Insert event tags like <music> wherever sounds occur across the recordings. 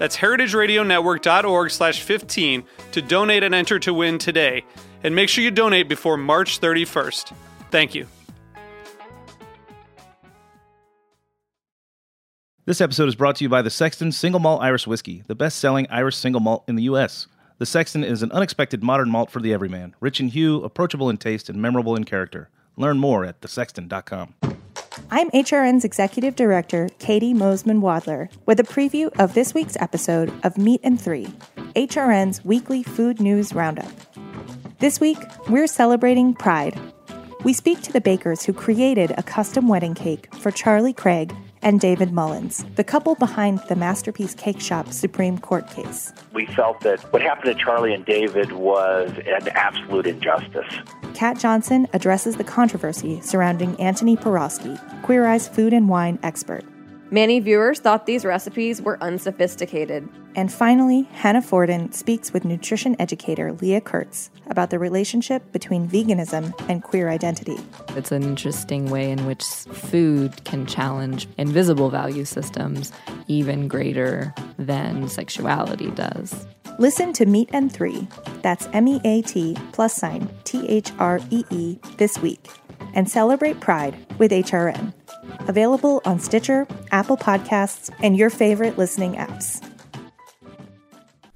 That's heritageradionetwork.org slash 15 to donate and enter to win today. And make sure you donate before March 31st. Thank you. This episode is brought to you by the Sexton Single Malt Irish Whiskey, the best selling Irish single malt in the U.S. The Sexton is an unexpected modern malt for the everyman, rich in hue, approachable in taste, and memorable in character. Learn more at thesexton.com. I'm HRN's Executive Director, Caity Moseman Wadler, with a preview of this week's episode of Meat and Three, HRN's weekly food news roundup. This week, we're celebrating Pride. We speak to the bakers who created a custom wedding cake for Charlie Craig and David Mullins, the couple behind the Masterpiece Cake Shop Supreme Court case. We felt that what happened to Charlie and David was an absolute injustice. Kat Johnson addresses the controversy surrounding Antoni Porowski, Queer Eye's food and wine expert. Many viewers thought these recipes were unsophisticated. And finally, Hannah Forden speaks with nutrition educator Leah Kurtz about the relationship between veganism and queer identity. It's an interesting way in which food can challenge invisible value systems even greater than sexuality does. Listen to Meat and Three, that's M E A T plus sign T H R E E, this week, and celebrate Pride with HRN. Available on Stitcher, Apple Podcasts, and your favorite listening apps.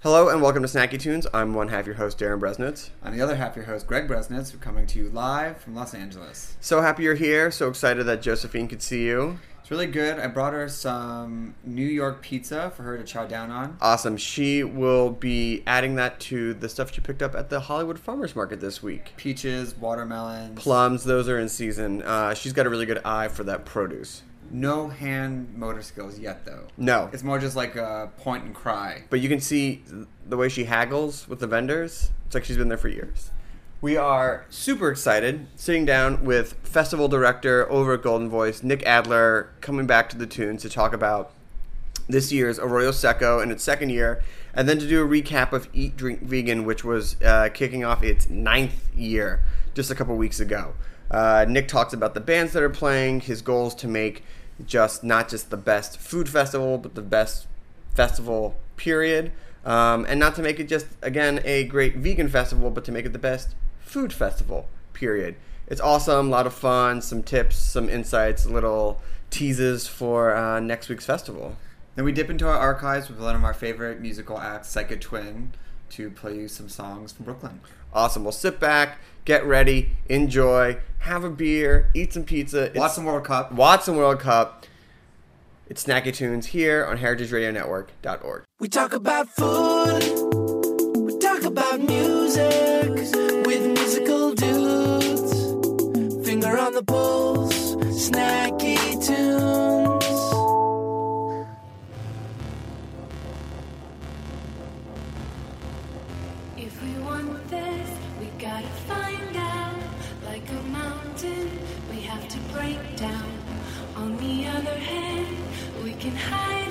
Hello and welcome to Snacky Tunes. I'm one half your host, Darin Bresnitz. I'm the other half, your host, Greg Bresnitz, we're coming to you live from Los Angeles. So happy you're here. So excited that Josephine could see you. It's really good. I brought her some New York pizza for her to chow down on. Awesome. She will be adding that to the stuff she picked up at the Hollywood Farmers Market this week. Peaches, watermelons, Plums, those are in season. Uh, she's got a really good eye for that produce. No hand motor skills yet, though. No. It's more just like a point and cry. But you can see the way she haggles with the vendors. It's like she's been there for years. We are super excited sitting down with festival director over at Golden Voice, Nic Adler, coming back to the tunes to talk about this year's Arroyo Seco in its second year, and then to do a recap of Eat Drink Vegan, which was uh, kicking off its ninth year just a couple weeks ago. Uh, Nic talks about the bands that are playing, his goals to make just not just the best food festival, but the best festival period. Um, and not to make it just again a great vegan festival, but to make it the best food festival period. It's awesome, a lot of fun, some tips, some insights, little teases for uh, next week's festival. Then we dip into our archives with one of our favorite musical acts, Psychic Twin, to play you some songs from Brooklyn. Awesome. Well, sit back, get ready, enjoy, have a beer, eat some pizza. Watch some World Cup. Watch some World Cup. It's Snacky Tunes here on heritageradionetwork.org. We talk about food. We talk about music on the pulse, snacky tunes. If we want this, we gotta find out. Like a mountain, we have to break down. On the other hand, we can hide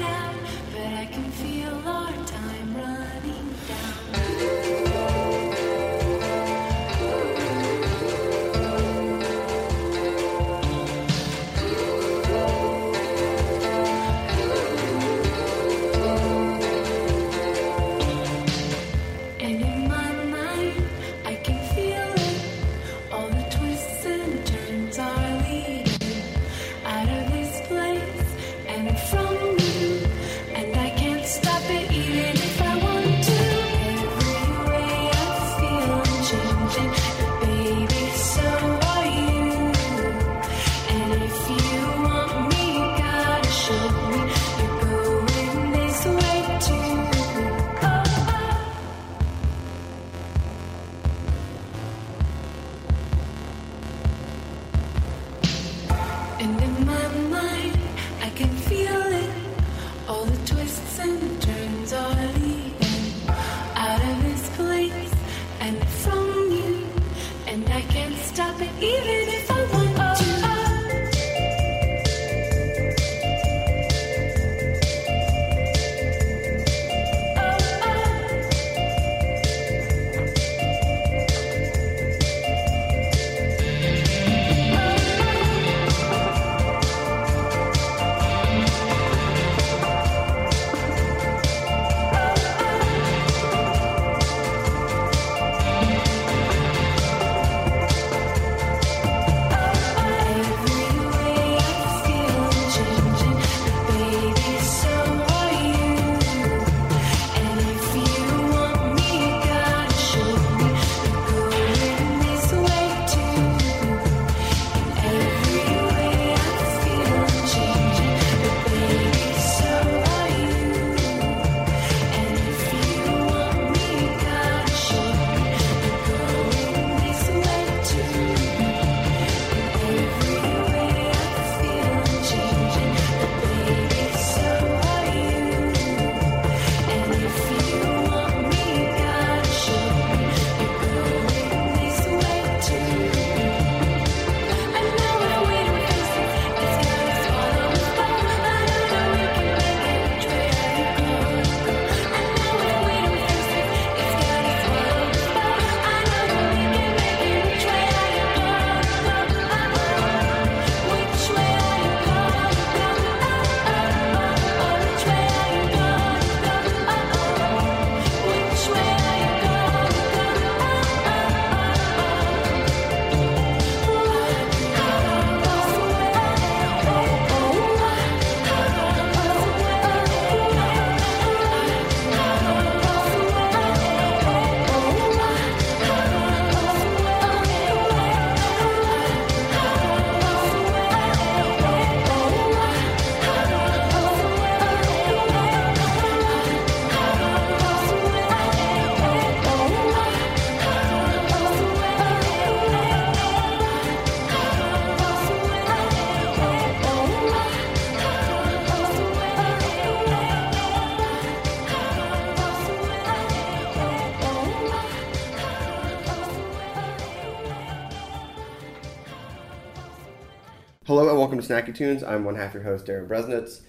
welcome to Snacky Tunes. I'm one half your host, Darin Bresnitz.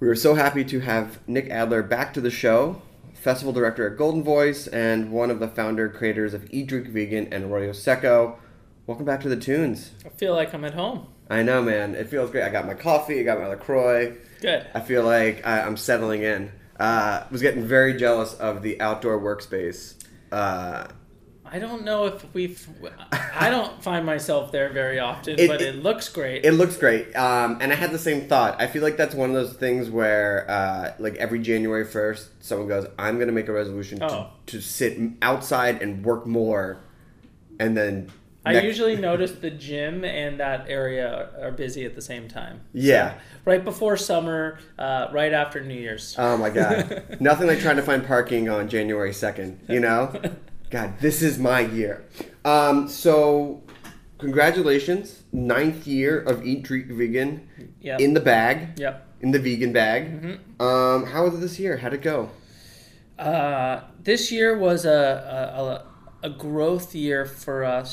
We are so happy to have Nic Adler back to the show, festival director at Goldenvoice and one of the founder creators of Eat Drink Vegan and Arroyo Seco. Welcome back to the Tunes. I feel like I'm at home. I know, man. It feels great. I got my coffee. I got my LaCroix. Good. I feel like I, I'm settling in. Uh, was getting very jealous of the outdoor workspace. Uh, I don't know if we've. I don't find myself there very often, It- but it- it, looks great. It looks great, um, and I had the same thought. I feel like that's one of those things where, uh, like every January first, someone goes, "I'm going to make a resolution to, Oh. to sit outside and work more," and then I next- usually notice the gym and that area are busy at the same time. Yeah. Right before summer, uh, right after New Year's. Oh my god, <laughs> nothing like trying to find parking on January second. You know, <laughs> God, this is my year. Um, so, congratulations, ninth year of Eat Drink Vegan Yep. in the bag. Yep. In the vegan bag. Um, how was it this year? How'd it go? Uh, this year was a, a, a growth year for us.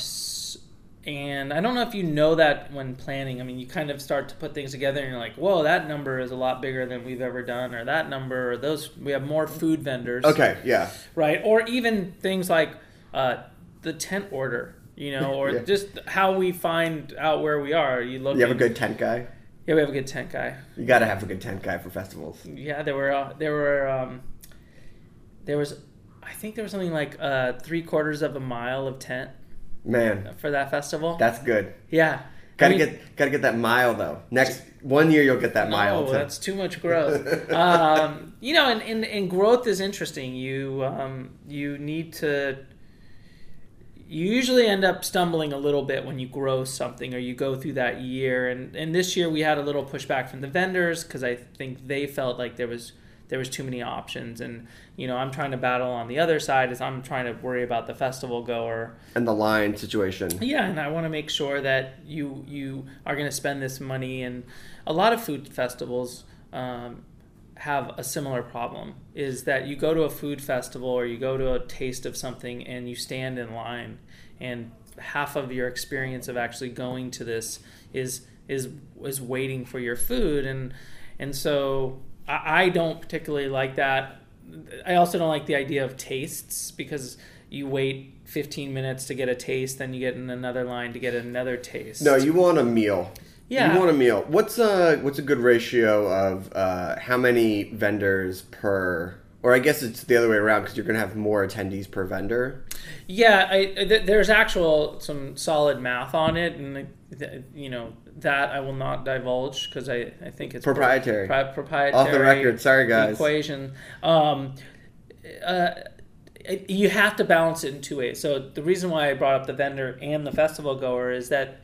And I don't know if you know that when planning. I mean, you kind of start to put things together and you're like, whoa, that number is a lot bigger than we've ever done, or that number, or those, we have more food vendors. Okay, yeah. Right. Or even things like uh, the tent order, you know, <laughs> or Yeah. just how we find out where we are. You look You have a good tent guy. Yeah, we have a good tent guy. You gotta have a good tent guy for festivals. Yeah, there were uh, there were um, there was I think there was something like uh, three quarters of a mile of tent Man, for that festival. that's good. yeah. Gotta I mean- get gotta get that mile though. Next one year you'll get that mile. Too. that's too much growth. um, <laughs> you know, and, and, and growth is interesting. You um, you need to. You usually end up stumbling a little bit when you grow something or you go through that year. And, and this year we had a little pushback from the vendors because I think they felt like there was there was too many options. And you know, I'm trying to battle on the other side as I'm trying to worry about the festival goer. and the line situation. Yeah, and I want to make sure that you you are going to spend this money. And a lot of food festivals um, have a similar problem: is that you go to a food festival or you go to a taste of something and you stand in line, and half of your experience of actually going to this is is is waiting for your food, and and so I, I don't particularly like that. I also don't like the idea of tastes because you wait 15 minutes to get a taste, then you get in another line to get another taste. No, you want a meal. Yeah. You want a meal. What's a what's a good ratio of uh, how many vendors per? Or I guess it's the other way around because you're gonna have more attendees per vendor. Yeah, I, th- there's actual some solid math on it, and th- you know that I will not divulge because I, I think it's Proprietary. Pro- proprietary. Off the record. Sorry, guys. Equation. Um, uh, it- you have to balance it in two ways. So the reason why I brought up the vendor and the festival goer is that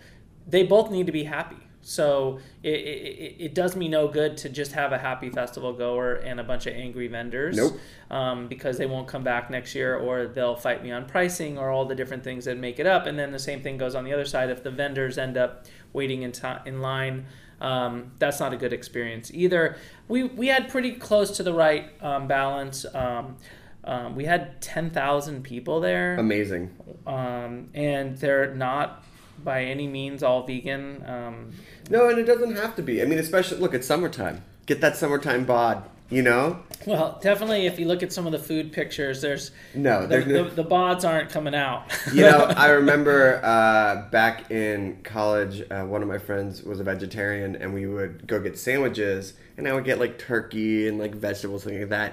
they both need to be happy. So it, it, it does me no good to just have a happy festival goer and a bunch of angry vendors Nope. um, because they won't come back next year or they'll fight me on pricing or all the different things that make it up. And then the same thing goes on the other side. If the vendors end up waiting in, ti in line, um, that's not a good experience either. We, we had pretty close to the right um, balance. Um, um, we had 10,000 people there. Amazing. Um, and they're not by any means all vegan. Um, No, and it doesn't have to be. I mean, especially look, it's summertime. Get that summertime bod. You know? well, definitely, if you look at some of the food pictures, there's No, the, no- the, the bods aren't coming out. <laughs> you know, I <laughs> remember uh, back in college, uh, one of my friends was a vegetarian, and we would go get sandwiches, and I would get like turkey and like vegetables, things like that.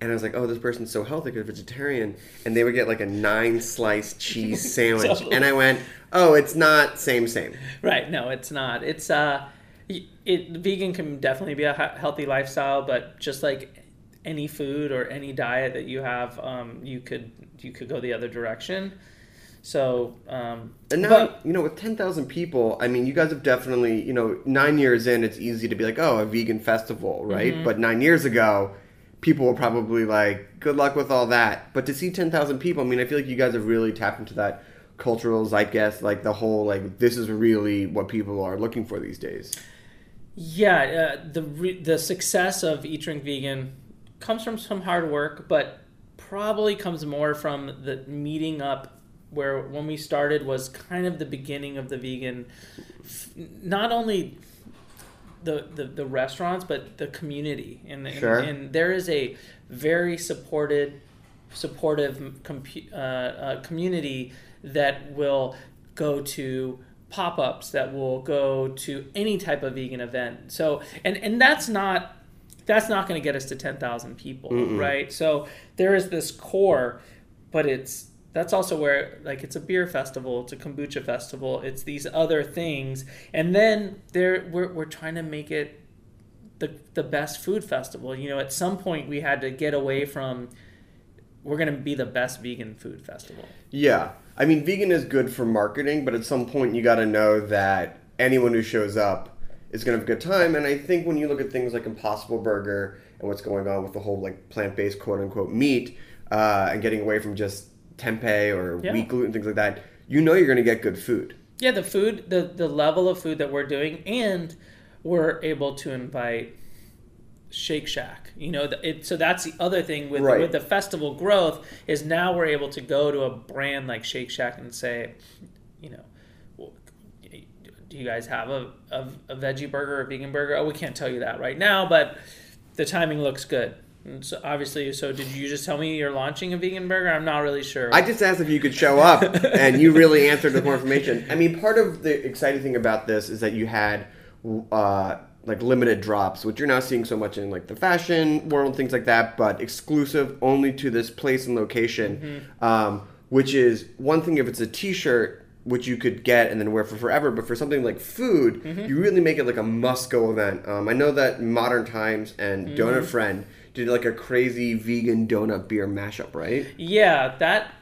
And I was like, "Oh, this person's so healthy, they're vegetarian," and they would get like a nine slice cheese <laughs> sandwich, Totally. and I went, "Oh, it's not same same." Right. No, it's not. It's uh, it vegan can definitely be a healthy lifestyle, but just like any food or any diet that you have, um, you could you could go the other direction. So, um, And now, but- you know, with 10,000 people, I mean, you guys have definitely, you know, nine years in, it's easy to be like, oh, a vegan festival, right? Mhm. But nine years ago, people were probably like, good luck with all that. But to see 10,000 people, I mean, I feel like you guys have really tapped into that cultural zeitgeist, like the whole, like, this is really what people are looking for these days. Yeah, uh, the re- the success of Eat Drink Vegan comes from some hard work, but probably comes more from the meeting up where when we started was kind of the beginning of the vegan, not only the, the, the restaurants but the community and, and, Sure. and there is a very supported supportive compu- uh, uh, community that will go to pop-ups that will go to any type of vegan event so and and that's not that's not going to get us to 10,000 people Mm-mm. right so there is this core but it's that's also where like it's a beer festival it's a kombucha festival it's these other things and then there we're, we're trying to make it the the best food festival you know at some point we had to get away from we're going to be the best vegan food festival Yeah. I mean, vegan is good for marketing, but at some point you got to know that anyone who shows up is going to have a good time. And I think when you look at things like Impossible Burger and what's going on with the whole like plant based quote unquote meat uh, and getting away from just tempeh or Yeah. wheat gluten, things like that, you know you're going to get good food. yeah the food the the level of food that we're doing and we're able to invite Shake Shack. You know, it, so that's the other thing with Right. with the festival growth is now we're able to go to a brand like Shake Shack and say, you know, do you guys have a, a, a veggie burger or a vegan burger? Oh, we can't tell you that right now, but the timing looks good. So obviously, so did you just tell me you're launching a vegan burger? I'm not really sure. I just asked if you could show up, and you really answered with more information. I mean, part of the exciting thing about this is that you had uh, like limited drops, which you're now seeing so much in like the fashion world things like that, but exclusive only to this place and location. Um, which is one thing if it's a T-shirt. Which you could get and then wear for forever, but for something like food, Mhm. you really make it like a must-go event. Um, I know that Modern Times and Donut Mhm. Friend did like a crazy vegan donut beer mashup, right? Yeah, that,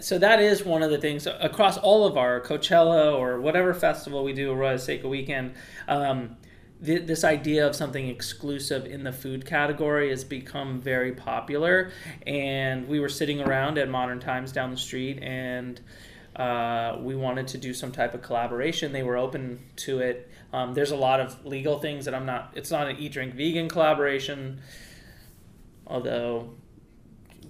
so that is one of the things across all of our Coachella or whatever festival we do, Arroyo Seco weekend. Um, th- this idea of something exclusive in the food category has become very popular, and we were sitting around at Modern Times down the street, and uh, we wanted to do some type of collaboration. They were open to it. Um, there's a lot of legal things that I'm not. It's not an eat drink vegan collaboration, although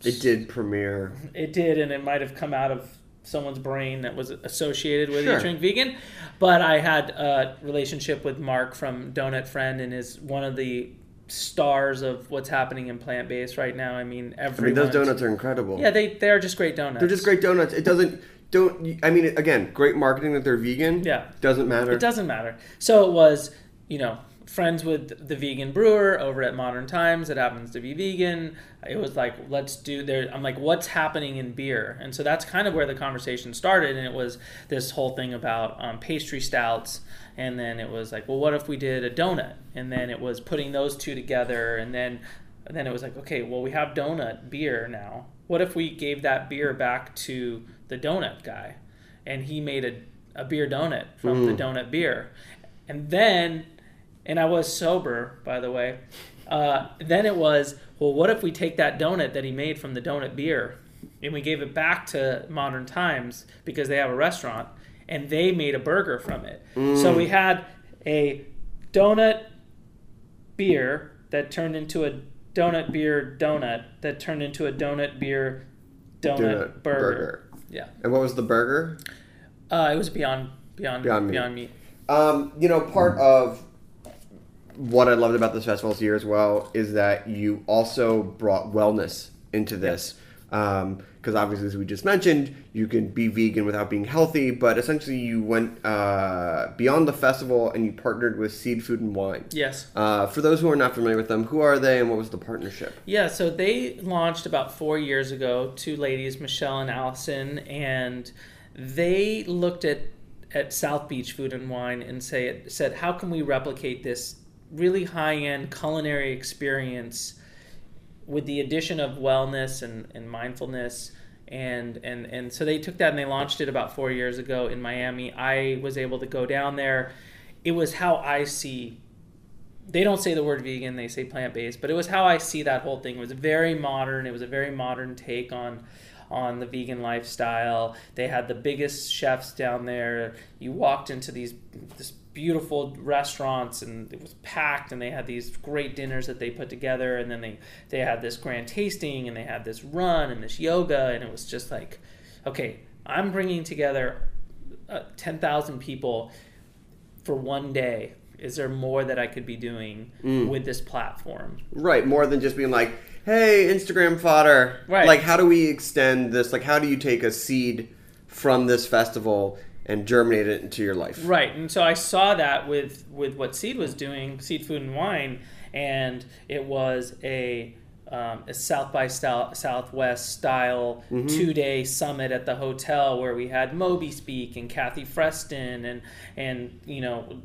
It did premiere. it did, and it might have come out of someone's brain that was associated with Sure. Eat Drink Vegan. But I had a relationship with Mark from Donut Friend, and is one of the stars of what's happening in plant based right now. I mean, every I mean, those donuts are incredible. Yeah, they they are just great donuts. They're just great donuts. It doesn't don't. I mean, again, great marketing that they're vegan. Yeah. doesn't matter. It doesn't matter. So it was, you know, friends with the vegan brewer over at Modern Times that happens to be vegan. It was like, let's do there. I'm like, what's happening in beer? And so that's kind of where the conversation started. And it was this whole thing about um, pastry stouts. And then it was like, well, what if we did a donut? And then it was putting those two together. And then, and then it was like, okay, well, we have donut beer now. What if we gave that beer back to the donut guy? And he made a, a beer donut from the Mm. donut beer. And then, and I was sober, by the way. Uh, then it was, well, what if we take that donut that he made from the donut beer and we gave it back to Modern Times because they have a restaurant and they made a burger from it. So Mm. we had a donut beer that turned into a donut beer donut that turned into a donut beer donut, Donut burger. burger. Yeah. And what was the burger? Uh, it was beyond beyond Beyond beyond Meat. meat. Um, you know, part of what I loved about this festival this year as well is that you also brought wellness into this. Because obviously, as we just mentioned, you can be vegan without being healthy, but essentially, you went uh, beyond the festival and you partnered with Seed Food and Wine. Yes. Uh, for those who are not familiar with them, who are they and what was the partnership? Yeah, so they launched about four years ago. Two ladies, Michelle and Allison, and they looked at at South Beach Food and Wine and say said, how can we replicate this really high end culinary experience with the addition of wellness and, and mindfulness. And and and so they took that and they launched it about four years ago in Miami. I was able to go down there. It was how I see they don't say the word vegan they say plant-based but it was how i see that whole thing. It was very modern. It was a very modern take on on the vegan lifestyle. They had the biggest chefs down there. You walked into these this beautiful restaurants and it was packed and they had these great dinners that they put together and then they they had this grand tasting and they had this run and this yoga and it was just like okay I'm bringing together uh, 10,000 people for one day. Is there more that I could be doing Mm. with this platform? Right, more than just being like, "Hey, Instagram fodder." Right. Like, how do we extend this? Like, how do you take a seed from this festival and germinate it into your life? Right, and so I saw that with with what Seed was doing, Seed Food and Wine, and it was a um, a South by style, Southwest style Mhm. two day summit at the hotel where we had Moby speak and Kathy Freston and and you know.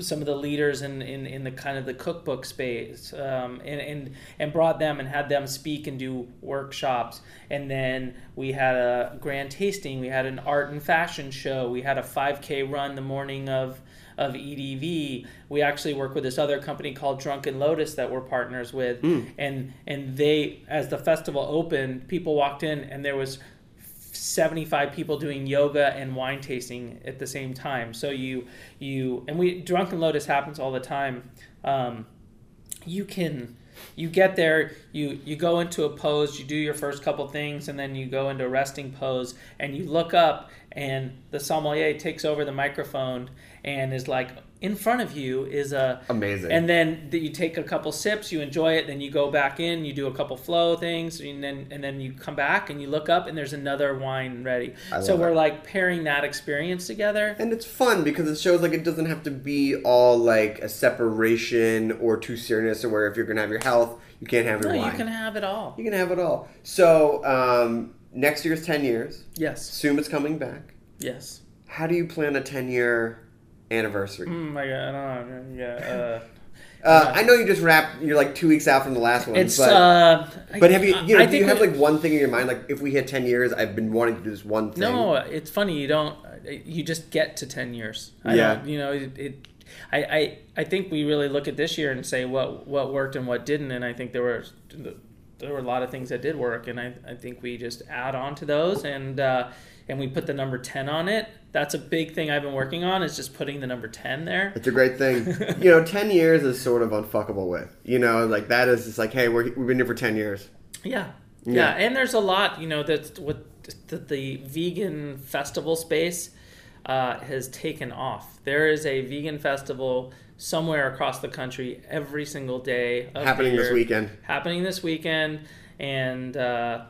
Some of the leaders in, in, in the kind of the cookbook space um, and, and and brought them and had them speak and do workshops. And then we had a grand tasting. We had an art and fashion show. We had a 5k run the morning of of EDV we actually work with this other company called Drunken Lotus that we're partners with. Mm. and and they as the festival opened people walked in and there was 75 people doing yoga and wine tasting at the same time. So you you and we drunken lotus happens all the time. Um, you can you get there you you go into a pose you do your first couple things and then you go into a resting pose and you look up and the sommelier takes over the microphone and is like in front of you is a Amazing. and then th- you take a couple sips you enjoy it then you go back in you do a couple flow things and then and then you come back and you look up and there's another wine ready so we're it. like pairing that experience together And it's fun because it shows like it doesn't have to be all like a separation or too serious, or where if you're gonna have your health, you can't have your no wine. you can have it all You can have it all. So um, next year's ten years. Yes. assume it's coming back. yes How do you plan a ten year anniversary? mm, my god i don't know yeah uh, Uh, I know you just wrapped. You're like two weeks out from the last one. It's, but, uh, but have you? You know, do you have like one thing in your mind? Like, if we hit ten years, I've been wanting to do this one thing. No, it's funny. You don't. You just get to ten years. I Yeah. You know, it. it I, I I think we really look at this year and say what what worked and what didn't, and I think there were there were a lot of things that did work, and I, I think we just add on to those and uh, and we put the number ten on it. That's a big thing I've been working on is just putting the number ten there. It's a great thing. <laughs> you know, ten years is sort of unfuckable with. You know, like that is just like, hey, we're, we've been here for ten years. Yeah. Yeah. yeah, and there's a lot, you know, that what the, the vegan festival space uh, has taken off. There is a vegan festival somewhere across the country every single day. Of the Happening this weekend. Happening this weekend, and uh,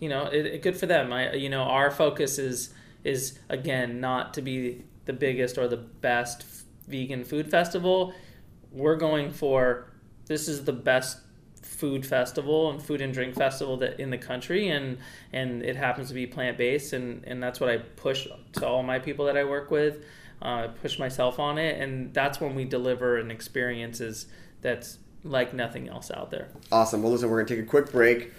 you know, it, it- good for them. I, you know, our focus is is again not to be the biggest or the best vegan food festival. We're going for this is the best food festival and food and drink festival that in the country and and it happens to be plant based and and that's what I push to all my people that I work with uh, push myself on it and that's when we deliver an experiences that's like nothing else out there Awesome. Well, listen, we're gonna take a quick break.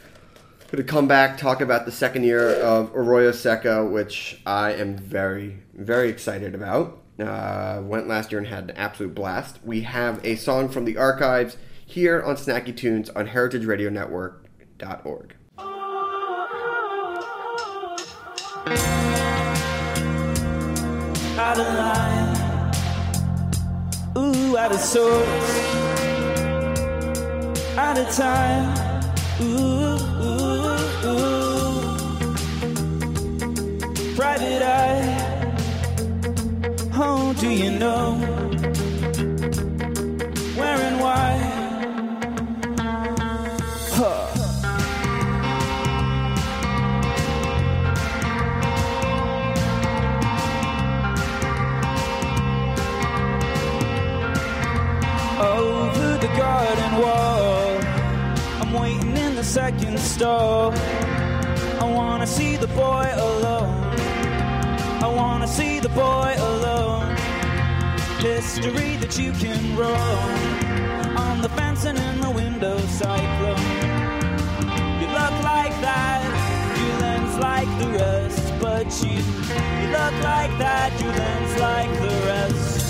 Going to come back, talk about the second year of Arroyo Seco, which I am very, very excited about. Uh, went last year and had an absolute blast. We have a song from the archives here on Snacky Tunes on heritageradionetwork.org. out of line, ooh, out of sorts, out of time, ooh, ooh, do you know where and why? Huh. over the garden wall. I'm waiting in the second stall. I wanna see the boy alone. I wanna see the boy alone. History that you can roll on the fence and in the window cyclone. You look like that, you lens like the rest, but you you look like that, you lens like the rest.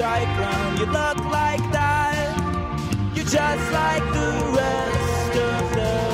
Cyclone. You look like that. You're just like the rest of them.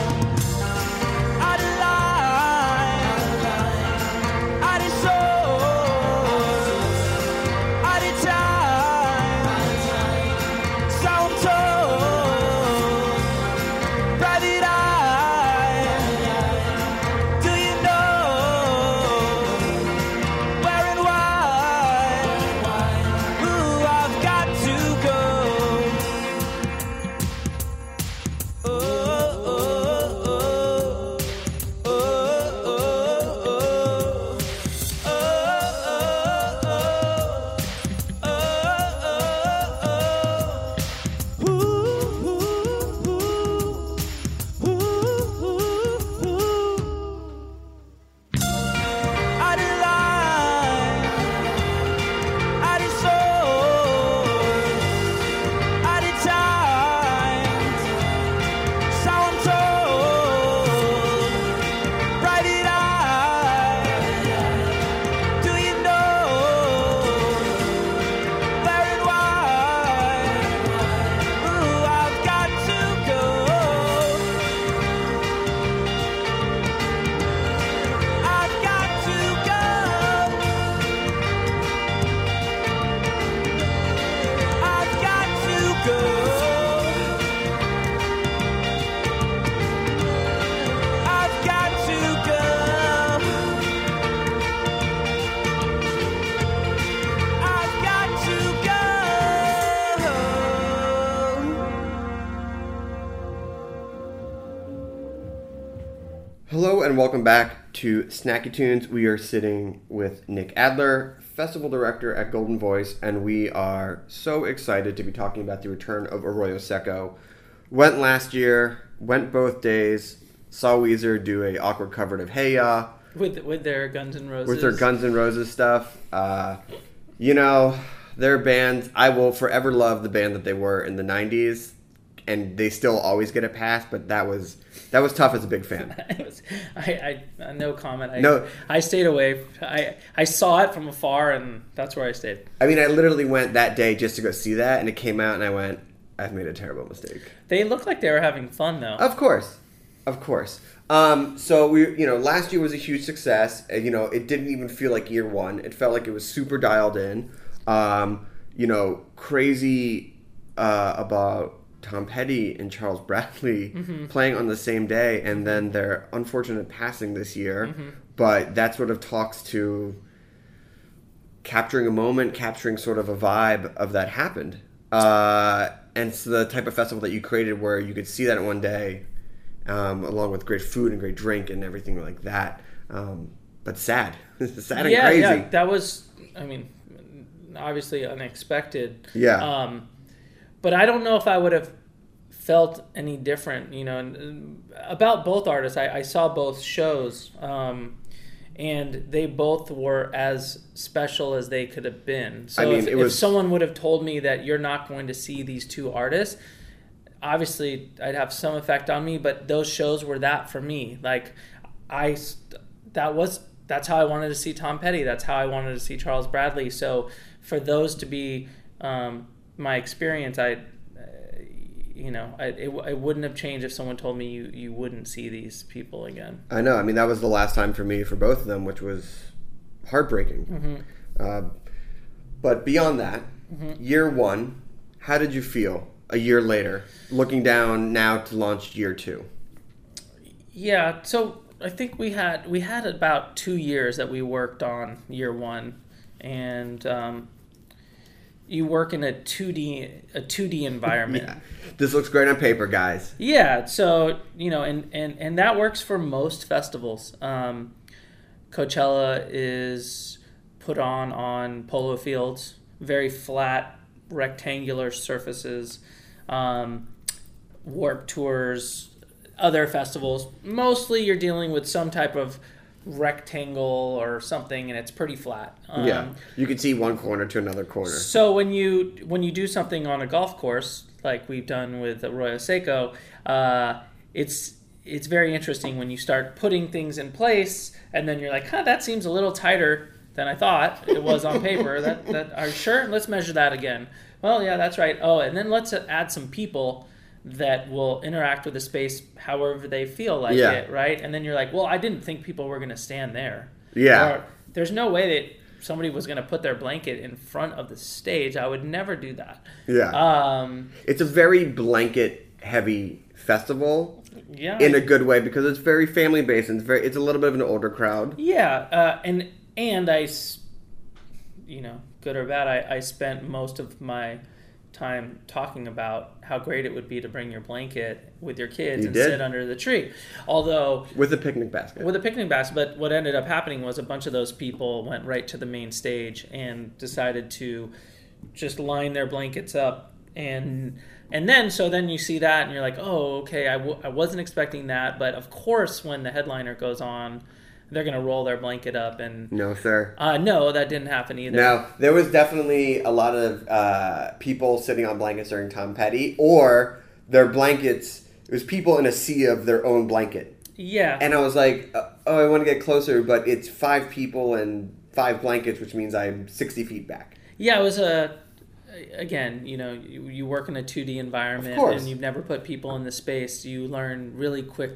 And welcome back to Snacky Tunes. We are sitting with Nic Adler, festival director at Goldenvoice, and we are so excited to be talking about the return of Arroyo Seco. Went last year, went both days, saw Weezer do a awkward cover of Hey Ya with with their Guns N' Roses. with their Guns N' Roses stuff. Uh, you know, their band, I will forever love the band that they were in the 90s, and they still always get a pass, but that was that was tough as a big fan. <laughs> Was- I, I uh, no comment. I, No. I stayed away. I I saw it from afar, and that's where I stayed. I mean, I literally went that day just to go see that, and it came out, and I went, I've made a terrible mistake. They looked like they were having fun though. Of course, of course. Um, so we, you know, last year was a huge success. You know, it didn't even feel like year one. It felt like it was super dialed in. Um, you know, crazy uh, about Tom Petty and Charles Bradley Mhm. playing on the same day, and then their unfortunate passing this year. Mhm. But that sort of talks to capturing a moment, capturing sort of a vibe of that happened. Uh, and it's the type of festival that you created where you could see that in one day, um, along with great food and great drink and everything like that. Um, but sad, <laughs> sad and yeah, crazy. yeah, that was. I mean, obviously unexpected. Yeah. Um, but I don't know if I would have felt any different. You know, and, about both artists. I, I saw both shows, um, and they both were as special as they could have been. So I mean, if, it if someone would have told me that you're not going to see these two artists. Obviously, I'd have some effect on me, but those shows were that for me. Like, I, that was that's how I wanted to see Tom Petty. That's how I wanted to see Charles Bradley. So for those to be um, my experience, I, uh, you know, I, it, it wouldn't have changed if someone told me you you wouldn't see these people again. I know. I mean, that was the last time for me for both of them, which was heartbreaking. Mhm. Uh, but beyond that, Mhm. year one, how did you feel a year later, looking down now to launch year two? Yeah, so I think we had we had about two years that we worked on year one, and um, you work in a two D a two D <laughs> environment. Yeah. This looks great on paper, guys. Yeah, so you know, and and and that works for most festivals. Um, Coachella is put on on polo fields, very flat, rectangular surfaces. Um, warp tours, other festivals. Mostly, you're dealing with some type of rectangle or something, and it's pretty flat. Um, yeah, you can see one corner to another corner. So when you when you do something on a golf course, like we've done with Arroyo Seco, uh, it's it's very interesting when you start putting things in place, and then you're like, huh, that seems a little tighter than I thought it was on paper. that that are you sure? Let's measure that again. Well, yeah, that's right. Oh, and then let's add some people that will interact with the space however they feel like Yeah. it, right? And then you're like, well, I didn't think people were going to stand there. Yeah. Or, there's no way that somebody was going to put their blanket in front of the stage. I would never do that. Yeah. Um, it's a very blanket heavy festival. Yeah. In a good way because it's very family based and it's very it's a little bit of an older crowd. Yeah, uh, and and I, s- you know, good or bad, I, I spent most of my time talking about how great it would be to bring your blanket with your kids You and did. sit under the tree. Although With a picnic basket. with a picnic basket, but what ended up happening was a bunch of those people went right to the main stage and decided to just line their blankets up and and then so then you see that and you're like oh okay I w- I wasn't expecting that but of course when the headliner goes on they're gonna roll their blanket up and No, sir. uh, no that didn't happen either No, there was definitely a lot of uh, people sitting on blankets during Tom Petty, or their blankets. It was people in a sea of their own blanket, yeah and I was like, "Oh, I want to get closer," but it's five people and five blankets, which means I'm sixty feet back. Yeah, it was a. Again, you know, you, you work in a 2D environment Of course. and you've never put people in the space. You learn really quick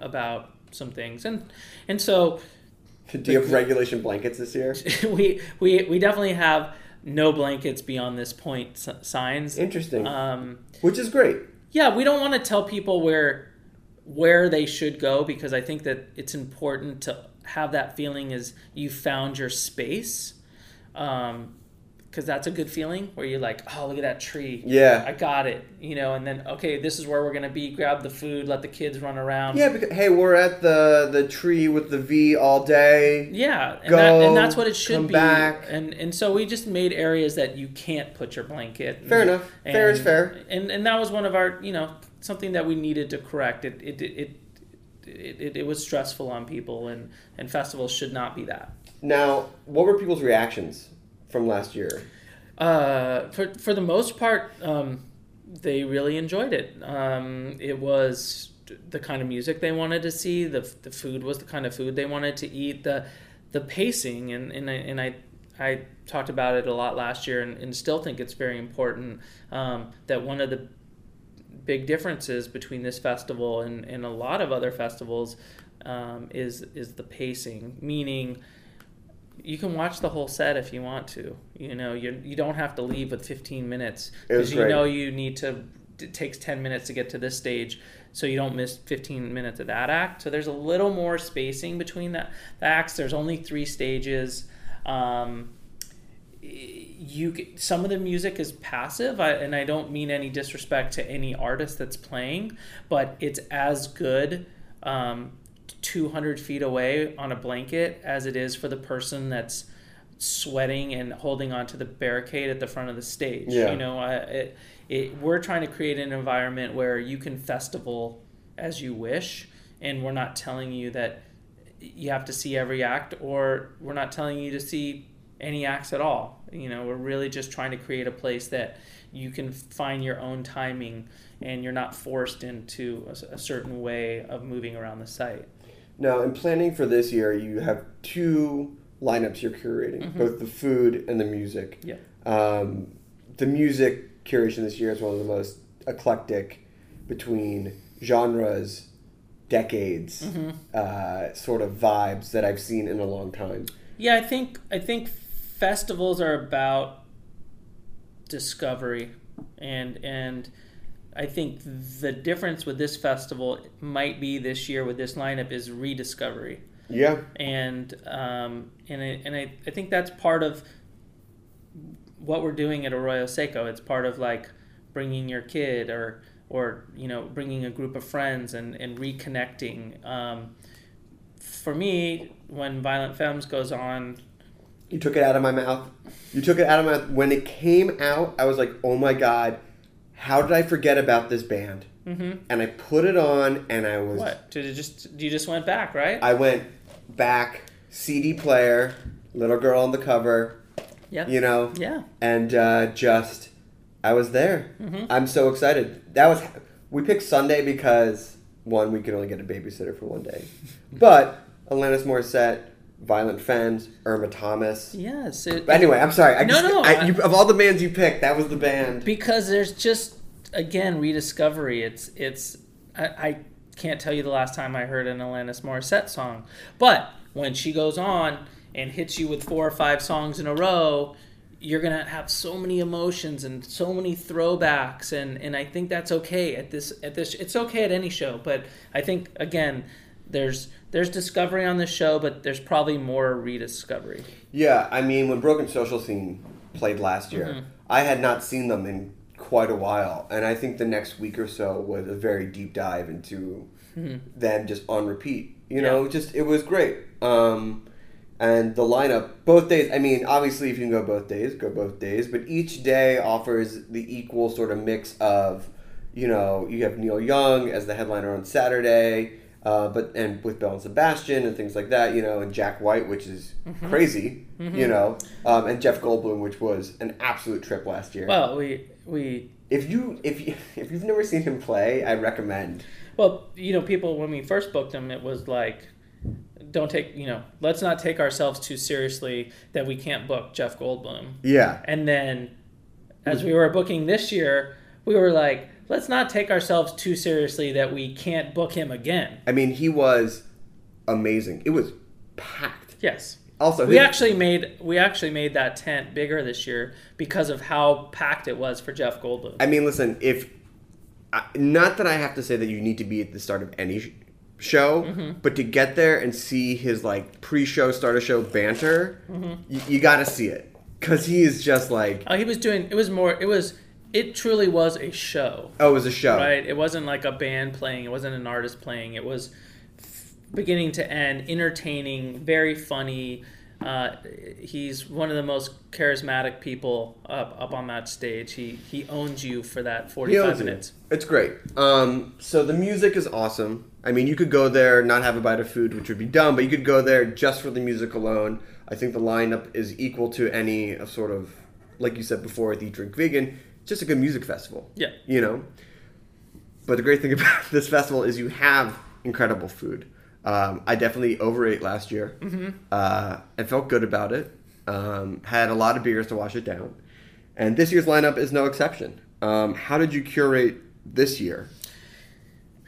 about some things, and and so <laughs> Do you have regulation blankets this year? <laughs> we we we definitely have no blankets beyond this point signs. Interesting. Um, Which is great. yeah, we don't want to tell people where where they should go because I think that it's important to have that feeling as you found your space. Um, because that's a good feeling where you're like, oh, look at that tree. Yeah. I got it. You know, and then okay, this is where we're gonna be. Grab the food, let the kids run around. Yeah, because hey, we're at the the tree with the V all day. Yeah, and, Go, that, and that's what it should be. back. And and so we just made areas that you can't put your blanket. Fair enough. Fair is fair. And and that was one of our you know something that we needed to correct. It it it it, it, it was stressful on people, and and festivals should not be that. Now, what were people's reactions from last year? Uh, for for the most part, um, they really enjoyed it. Um, it was the kind of music they wanted to see. The the food was the kind of food they wanted to eat. The the pacing and and I, and I I talked about it a lot last year, and, and still think it's very important um, that one of the big differences between this festival and, and a lot of other festivals um, is is the pacing, meaning you can watch the whole set if you want to. You know, you you don't have to leave with 15 minutes because you know you need to. It takes 10 minutes to get to this stage, so you don't miss 15 minutes of that act. So there's a little more spacing between that the acts. There's only three stages. Um, you some of the music is passive I, and i don't mean any disrespect to any artist that's playing but it's as good um, 200 feet away on a blanket as it is for the person that's sweating and holding onto the barricade at the front of the stage. Yeah. you know I, it, it, we're trying to create an environment where you can festival as you wish and we're not telling you that you have to see every act or we're not telling you to see any acts at all. You know we're really just trying to create a place that you can find your own timing and you're not forced into a certain way of moving around the site Now, in planning for this year, you have two lineups you're curating, Mhm. both the food and the music. Yeah. Um, the music curation this year is one of the most eclectic between genres, decades, Mhm. uh, sort of vibes that I've seen in a long time. yeah i think i think festivals are about discovery and and I think the difference with this festival might be this year with this lineup is rediscovery. Yeah. And um, and I, and I, I think that's part of what we're doing at Arroyo Seco. It's part of like bringing your kid or or you know bringing a group of friends and and reconnecting. Um, for me, when Violent Femmes goes on, You took it out of my mouth. You took it out of my mouth. When it came out, I was like, oh my God, how did I forget about this band? Mhm. And I put it on and I was. what did it just you just went back right? I went back CD player, little girl on the cover. Yep. You know. Yeah. And uh, just, I was there. Mhm. I'm so excited. That was we picked Sunday because one we could only get a babysitter for one day, <laughs> but Alanis Morissette, Violent Femmes, Irma Thomas. Yes. It, But anyway, I'm sorry. I no, just, no. I, you, of all the bands you picked, that was the band. because there's just again rediscovery. It's it's I, I can't tell you the last time I heard an Alanis Morissette song, but when she goes on and hits you with four or five songs in a row, you're gonna have so many emotions and so many throwbacks, and and I think that's okay at this at this. It's okay at any show, but I think again. There's there's discovery on the show, but there's probably more rediscovery. Yeah, I mean, when Broken Social Scene played last year, Mhm. I had not seen them in quite a while, and I think the next week or so was a very deep dive into Mhm. them just on repeat. You Yeah. know, just it was great. Um, and the lineup, both days. I mean, obviously, if you can go both days, go both days. But each day offers the equal sort of mix of, you know, you have Neil Young as the headliner on Saturday. Uh, but and with Belle and Sebastian and things like that, you know, and Jack White, which is Mhm. crazy, Mhm. you know, um, and Jeff Goldblum, which was an absolute trip last year. Well, we we if you if you <laughs> if you've never seen him play, I recommend. Well, you know, people when we first booked him, it was like, don't take, you know, let's not take ourselves too seriously that we can't book Jeff Goldblum. Yeah. And then, as we were booking this year, we were like, let's not take ourselves too seriously that we can't book him again. I mean, he was amazing. It was packed. Yes. Also, we actually made we actually made that tent bigger this year because of how packed it was for Jeff Goldblum. I mean, listen, if not that I have to say that you need to be at the start of any sh- show, Mhm. but to get there and see his like pre-show, start of show banter, Mhm. y- you got to see it because he is just like, Oh, he was doing. It was more. It was. It truly was a show. oh, it was a show. Right. It wasn't like a band playing. It wasn't an artist playing. It was beginning to end, entertaining, very funny. Uh, he's one of the most charismatic people up up on that stage. He he owns you for that forty He five it. minutes. It's great. Um, so the music is awesome. I mean, you could go there, not have a bite of food, which would be dumb, but you could go there just for the music alone. I think the lineup is equal to any of sort of, like you said before, Eat Drink Vegan, just a good music festival. Yeah. You know? But the great thing <laughs> about this festival is you have incredible food. Um, I definitely overate last year Mhm. uh, and felt good about it. Um, had a lot of beers to wash it down. And this year's lineup is no exception. Um, how did you curate this year?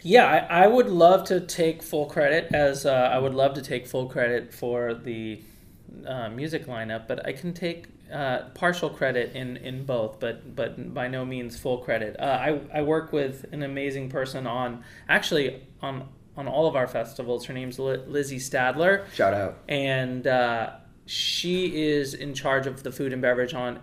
Yeah, I, I would love to take full credit as uh, I would love to take full credit for the uh, music lineup, but I can take uh, partial credit in, in both, but but by no means full credit. Uh, I I work with an amazing person on actually on on all of our festivals. Her name's Li- Lizzie Stadler. Shout out. And uh, she is in charge of the food and beverage on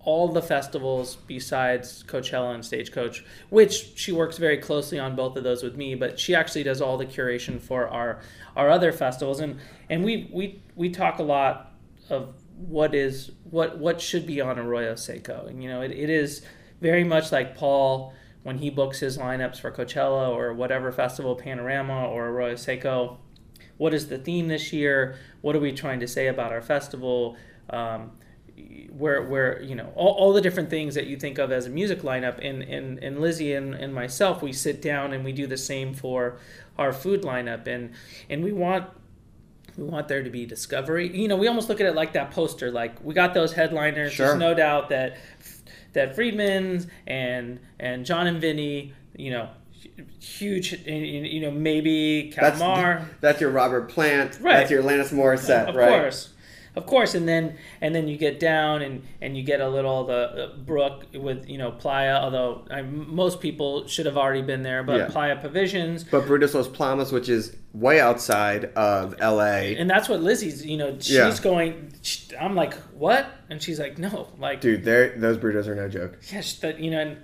all the festivals besides Coachella and Stagecoach, which she works very closely on both of those with me. But she actually does all the curation for our our other festivals, and and we we we talk a lot of what is what what should be on Arroyo Seco, and you know it, it is very much like Paul when he books his lineups for Coachella or whatever festival, Panorama or Arroyo Seco. What is the theme this year? What are we trying to say about our festival? Um, where where you know all, all the different things that you think of as a music lineup and and, and Lizzie and, and myself we sit down and we do the same for our food lineup and and we want we want there to be discovery you know we almost look at it like that poster like we got those headliners Sure. there's no doubt that that Freedman's and and John and Vinny you know huge you know maybe That's, Kalmar that's your Robert Plant. Right. That's your Alanis Morissette, of right? Of course of course and then and then you get down and and you get a little the uh, brook with you know playa although I, most people should have already been there but Yeah. playa provisions But Burritos Los Palmas, which is way outside of LA. and that's what lizzie's you know she's Yeah. going i'm like what and she's like no like Dude, they're- those burritos are no joke. yes that you know and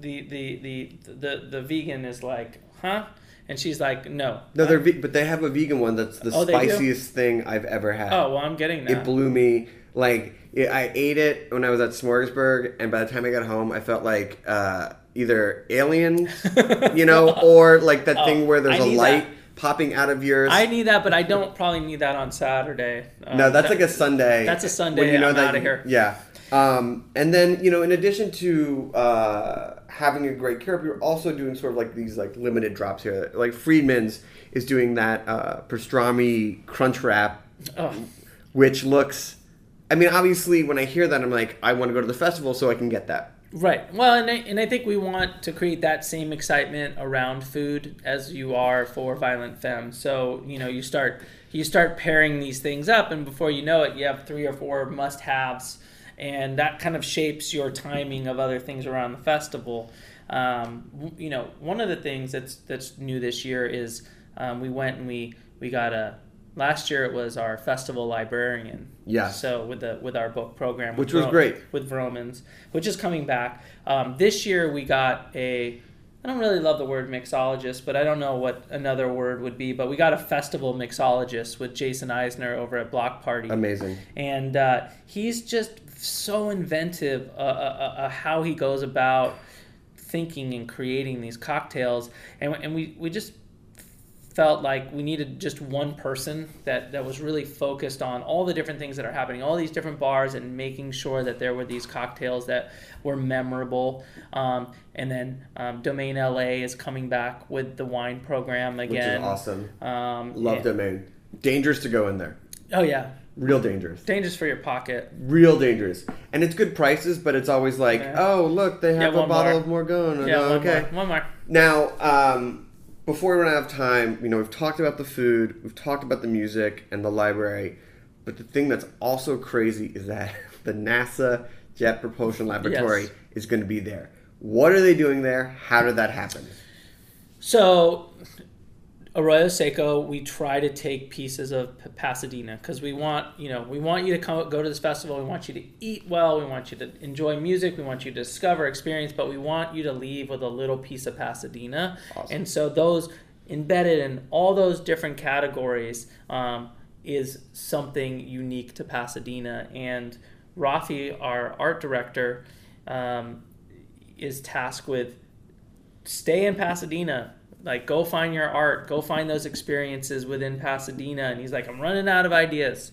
the the the the, the vegan is like huh and she's like no No, they're ve- but they have a vegan one that's the Oh, they do? spiciest thing I've ever had. oh well i'm getting that It blew me. Like it, I ate it when I was at Smorgasburg, and by the time I got home, I felt like uh, either aliens, <laughs> you know, or like that Oh, thing where there's I a need light popping out of yours. I need that, but I don't probably need that on Saturday. Um, no, that's that- like a Sunday. That's a Sunday. when you know I'm of here. Yeah. Um, and then you know, in addition to uh, having a great syrup, you're also doing sort of like these like limited drops here. Like Freedman's is doing that uh, pastrami crunch wrap, Oh. which looks. I mean, obviously, when I hear that, I'm like, I want to go to the festival so I can get that. Right. Well, and I, and I think we want to create that same excitement around food as you are for Violent Femme. So you know, you start you start pairing these things up, and before you know it, you have three or four must-haves, and that kind of shapes your timing of other things around the festival. Um, you know, one of the things that's that's new this year is um, we went and we we got a. Last year it was our festival librarian. Yeah. So with the with our book program, Which with was great. with Vroman's, which is coming back. Um, this year we got a. I don't really love the word mixologist, but I don't know what another word would be. But we got a festival mixologist with Jason Eisner over at Block Party. Amazing. And uh, he's just so inventive uh, uh, uh, uh, how he goes about thinking and creating these cocktails. And, and we, we just felt like we needed just one person that, that was really focused on all the different things that are happening, all these different bars, and making sure that there were these cocktails that were memorable. Um, and then um, Domaine LA is coming back with the wine program again. Which is awesome. Um, Love and- Domaine. Dangerous to go in there. Oh yeah, Real dangerous. dangerous for your pocket. Real dangerous. And it's good prices, but it's always like, Yeah. oh, look, they Yeah, have a bottle more. of Morgon. I Yeah, go, one okay. more. One more. Now, um, before we run out of time, you know, we've talked about the food, we've talked about the music and the library, but the thing that's also crazy is that <laughs> the NASA Jet Propulsion Laboratory Yes. is going to be there. What are they doing there? How did that happen? So, Arroyo Seco, we try to take pieces of Pasadena because we want, you know, we want you to come go to this festival. We want you to eat well. We want you to enjoy music. We want you to discover, experience, but we want you to leave with a little piece of Pasadena. And so those embedded in all those different categories um, is something unique to Pasadena. And Rafi, our art director, um, is tasked with stay in Pasadena. Like, go find your art, go find those experiences within Pasadena. And he's like, I'm running out of ideas.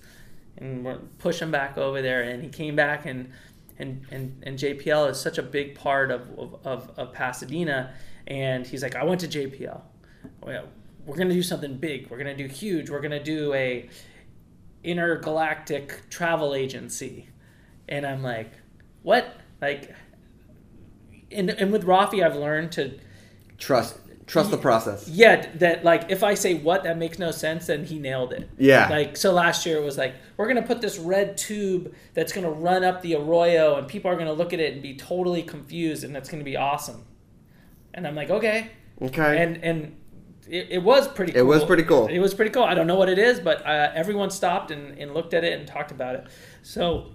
And we're pushing back over there. And he came back, and and, and, and JPL is such a big part of, of, of, Pasadena. And he's like, I went to JPL. We're going to do something big. We're going to do huge. We're going to do a intergalactic travel agency. And I'm like, what? Like, and, and with Rafi, I've learned to Trust. Trust the process. yeah, that like if I say what that makes no sense, then he nailed it. Yeah. Like so last year it was like we're gonna put this red tube that's gonna run up the arroyo and people are gonna look at it and be totally confused and that's gonna be awesome. And I'm like, okay. Okay. And and it, it was pretty cool. It was pretty cool. It was pretty cool. I don't know what it is, but uh, everyone stopped and, and looked at it and talked about it. So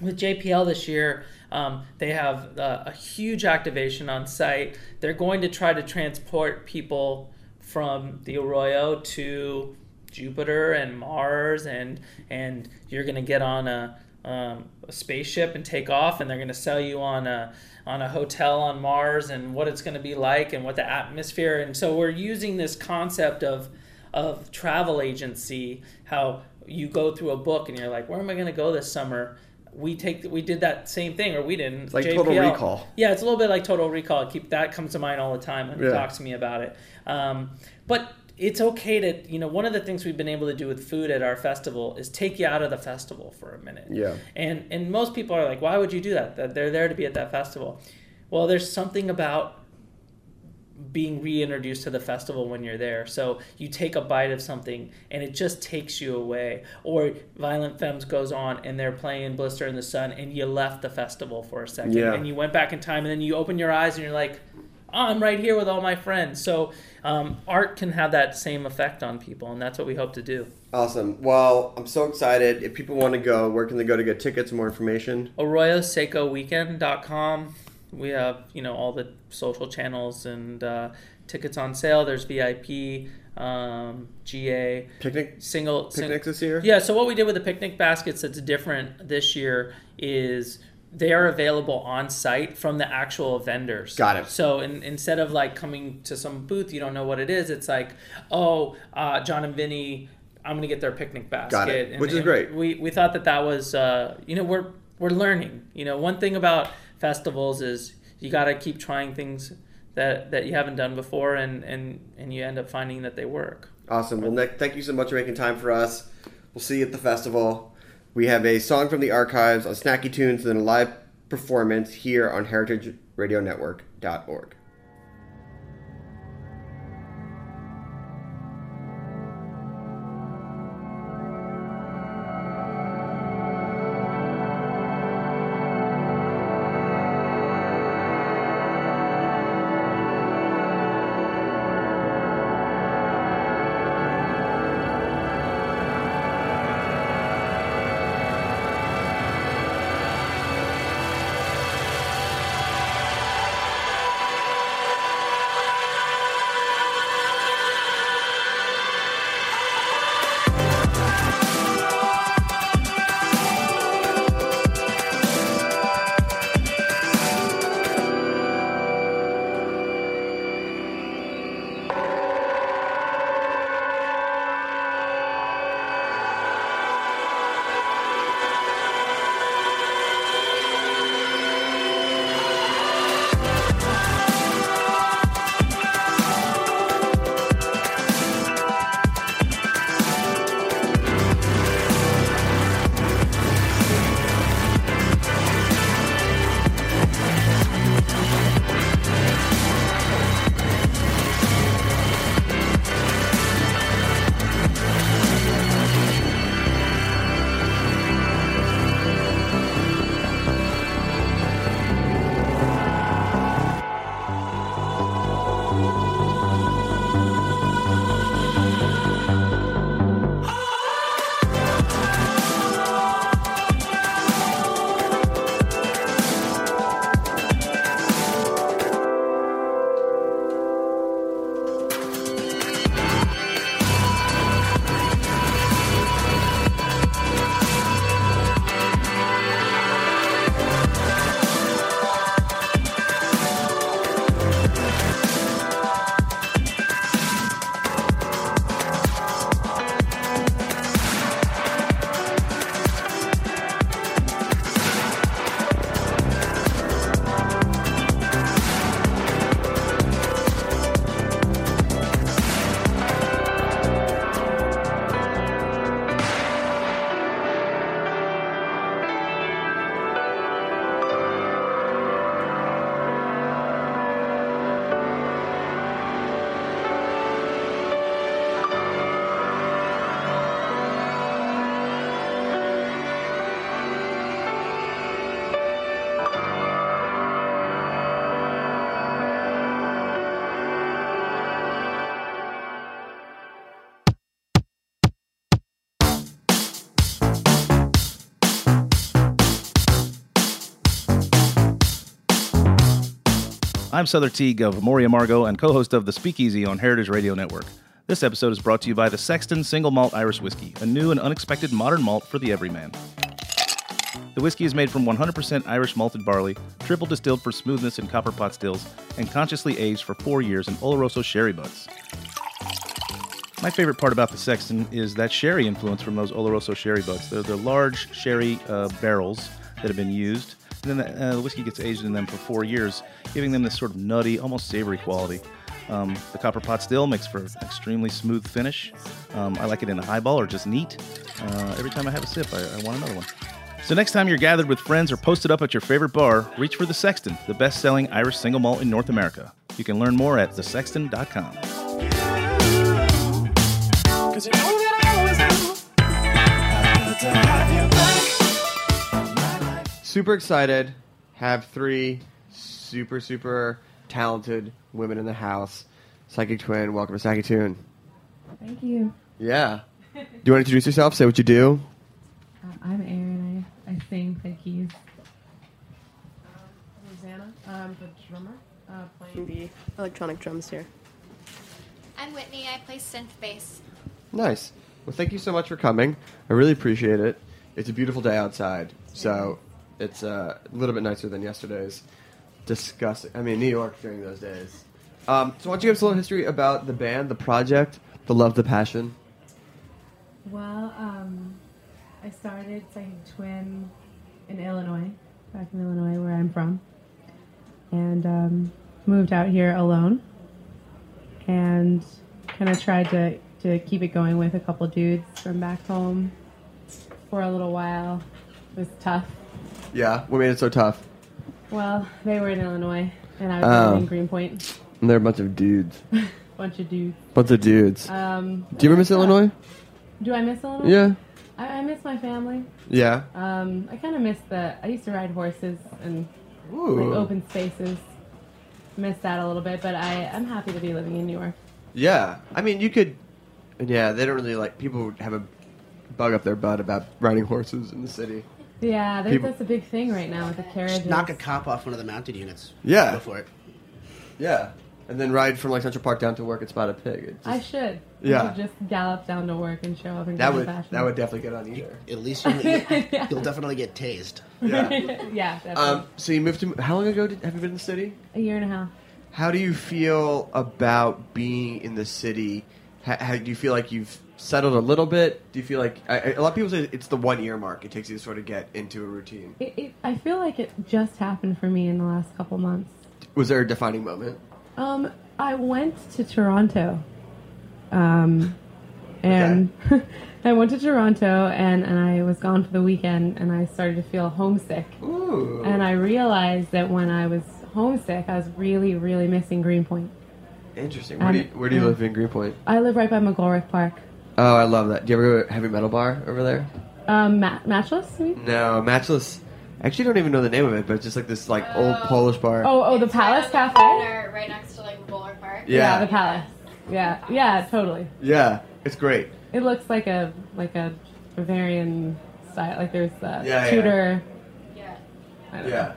with JPL this year, um, they have uh, a huge activation on site. They're going to try to transport people from the Arroyo to Jupiter and Mars, and and you're going to get on a, um, a spaceship and take off, and they're going to sell you on a on a hotel on Mars and what it's going to be like and what the atmosphere. And so we're using this concept of of travel agency, how you go through a book and you're like, where am I going to go this summer? We take we did that same thing, or we didn't. It's like Total Recall. Yeah, it's a little bit like Total Recall. Keep that comes to mind all the time when he Yeah. talks to me about it. Um, but it's okay to you know one of the things we've been able to do with food at our festival is take you out of the festival for a minute. Yeah. And and most people are like, why would you do that? That they're there to be at that festival. Well, there's something about being reintroduced to the festival when you're there. So you take a bite of something and it just takes you away. Or Violent Femmes goes on and they're playing Blister in the Sun and you left the festival for a second Yeah. and you went back in time and then you open your eyes and you're like, oh, I'm right here with all my friends. So um, art can have that same effect on people and that's what we hope to do. Awesome. Well, I'm so excited. If people want to go, where can they go to get tickets, and more information? ArroyoSecoWeekend.com. We have, you know, all the social channels and uh, tickets on sale. There's VIP, um, GA, Picnic single sing- this year? Yeah. So what we did with the picnic baskets that's different this year is they are available on site from the actual vendors. Got it. So in, instead of like coming to some booth, you don't know what it is. It's like, oh, uh, John and Vinny, I'm gonna get their picnic basket, Got it. And- Which is great. We we thought that that was, uh, you know, we're we're learning. You know, one thing about festivals is you got to keep trying things that that you haven't done before, and and and you end up finding that they work. Awesome. Well, Nic, thank you so much for making time for us. We'll see you at the festival. We have a song from the archives on Snacky Tunes and then a live performance here on heritageradionetwork.org. I'm Souther Teague of Amor y Amargo and co host of The Speakeasy on Heritage Radio Network. This episode is brought to you by the Sexton Single Malt Irish Whiskey, a new and unexpected modern malt for the everyman. The whiskey is made from 100% Irish malted barley, triple distilled for smoothness in copper pot stills, and consciously aged for four years in Oloroso sherry butts. My favorite part about the Sexton is that sherry influence from those Oloroso sherry butts. They're, they're large sherry uh, barrels that have been used, and then the, uh, the whiskey gets aged in them for four years, giving them this sort of nutty, almost savory quality. Um, the copper pot still makes for an extremely smooth finish. Um, I like it in a highball or just neat. Uh, every time I have a sip, I, I want another one. So next time you're gathered with friends or posted up at your favorite bar, reach for the Sexton, the best-selling Irish single malt in North America. You can learn more at thesexton.com. Cause you know that I always Super excited. Have three super, super talented women in the house. Psychic Twin, welcome to Psychic Tune. Thank you. Yeah. Do you want to introduce yourself? Say what you do. Uh, I'm Erin. I, I sing, play keys. Rosanna, I'm the drummer, uh, playing the electronic drums here. I'm Whitney. I play synth bass. Nice. Well, thank you so much for coming. I really appreciate it. It's a beautiful day outside. So, It's uh, a little bit nicer than yesterday's. Disgusting. I mean, New York during those days. Um, so, why don't you give us a little history about the band, the project, the love, the passion? Well, um, I started Psychic Twin in Illinois, back in Illinois, where I'm from, and um, moved out here alone, and kind of tried to to keep it going with a couple dudes from back home for a little while. It was tough. Yeah, what made it so tough? Well, they were in Illinois, and I was Oh. in Greenpoint. And they're a bunch of dudes. <laughs> Bunch of dudes. Bunch of dudes. Um, Do you ever miss Illinois? Do I miss Illinois? Yeah. I, I miss my family. Yeah. Um, I kind of miss the. I used to ride horses and Ooh. like open spaces. Miss that a little bit, but I I'm happy to be living in New York. Yeah, I mean, you could. Yeah, they don't really like people have a bug up their butt about riding horses in the city. Yeah, there's, People- that's a big thing right now with the carriage. Knock a cop off one of the mounted units. Yeah. Go for it. Yeah, and then ride from like Central Park down to work and spot a pig. Just- I should. Yeah. Should just gallop down to work and show up in that would fashion. that would definitely get on either. At least you'll, you'll <laughs> definitely get tased. <laughs> Yeah. yeah, definitely. Um, so you moved to how long ago did, have you been in the city? a year and a half. How do you feel about being in the city? How, how do you feel like you've settled a little bit? Do you feel like I, a lot of people say it's the one year mark? It takes you to sort of get into a routine. It, it, I feel like it just happened for me in the last couple months. Was there a defining moment? Um, I went to Toronto, um, and <laughs> I went to Toronto and, and I was gone for the weekend and I started to feel homesick. Ooh. And I realized that when I was homesick, I was really, really missing Greenpoint. Interesting. Where do you, where do you yeah. live in Greenpoint? I live right by McGolrick Park. Oh, I love that. Do you ever go to a heavy metal bar over there? Um, Ma- Matchless? you mean? No, Matchless. I actually don't even know the name of it, but it's just like this like old Polish bar. Oh, oh, the Palace Cafe. Corner, right next to like Bowler Park. Yeah. the Palace. Yeah, yeah, totally. Yeah, it's great. It looks like a like a Bavarian style. Like there's a Yeah, yeah. Tudor. Yeah. I don't Yeah.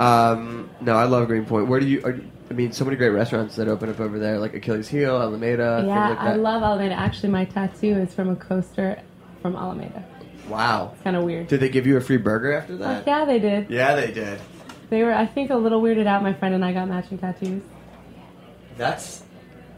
Um, no, I love Greenpoint. Where do you? Are, I mean, so many great restaurants that open up over there, like Achilles Heel, Alameda. yeah, like I that. love Alameda. Actually, my tattoo is from a coaster from Alameda. Wow. It's kind of weird. Did they give you a free burger after that? Like, yeah, they did. Yeah, they did. They were, I think, a little weirded out. My friend and I got matching tattoos. That's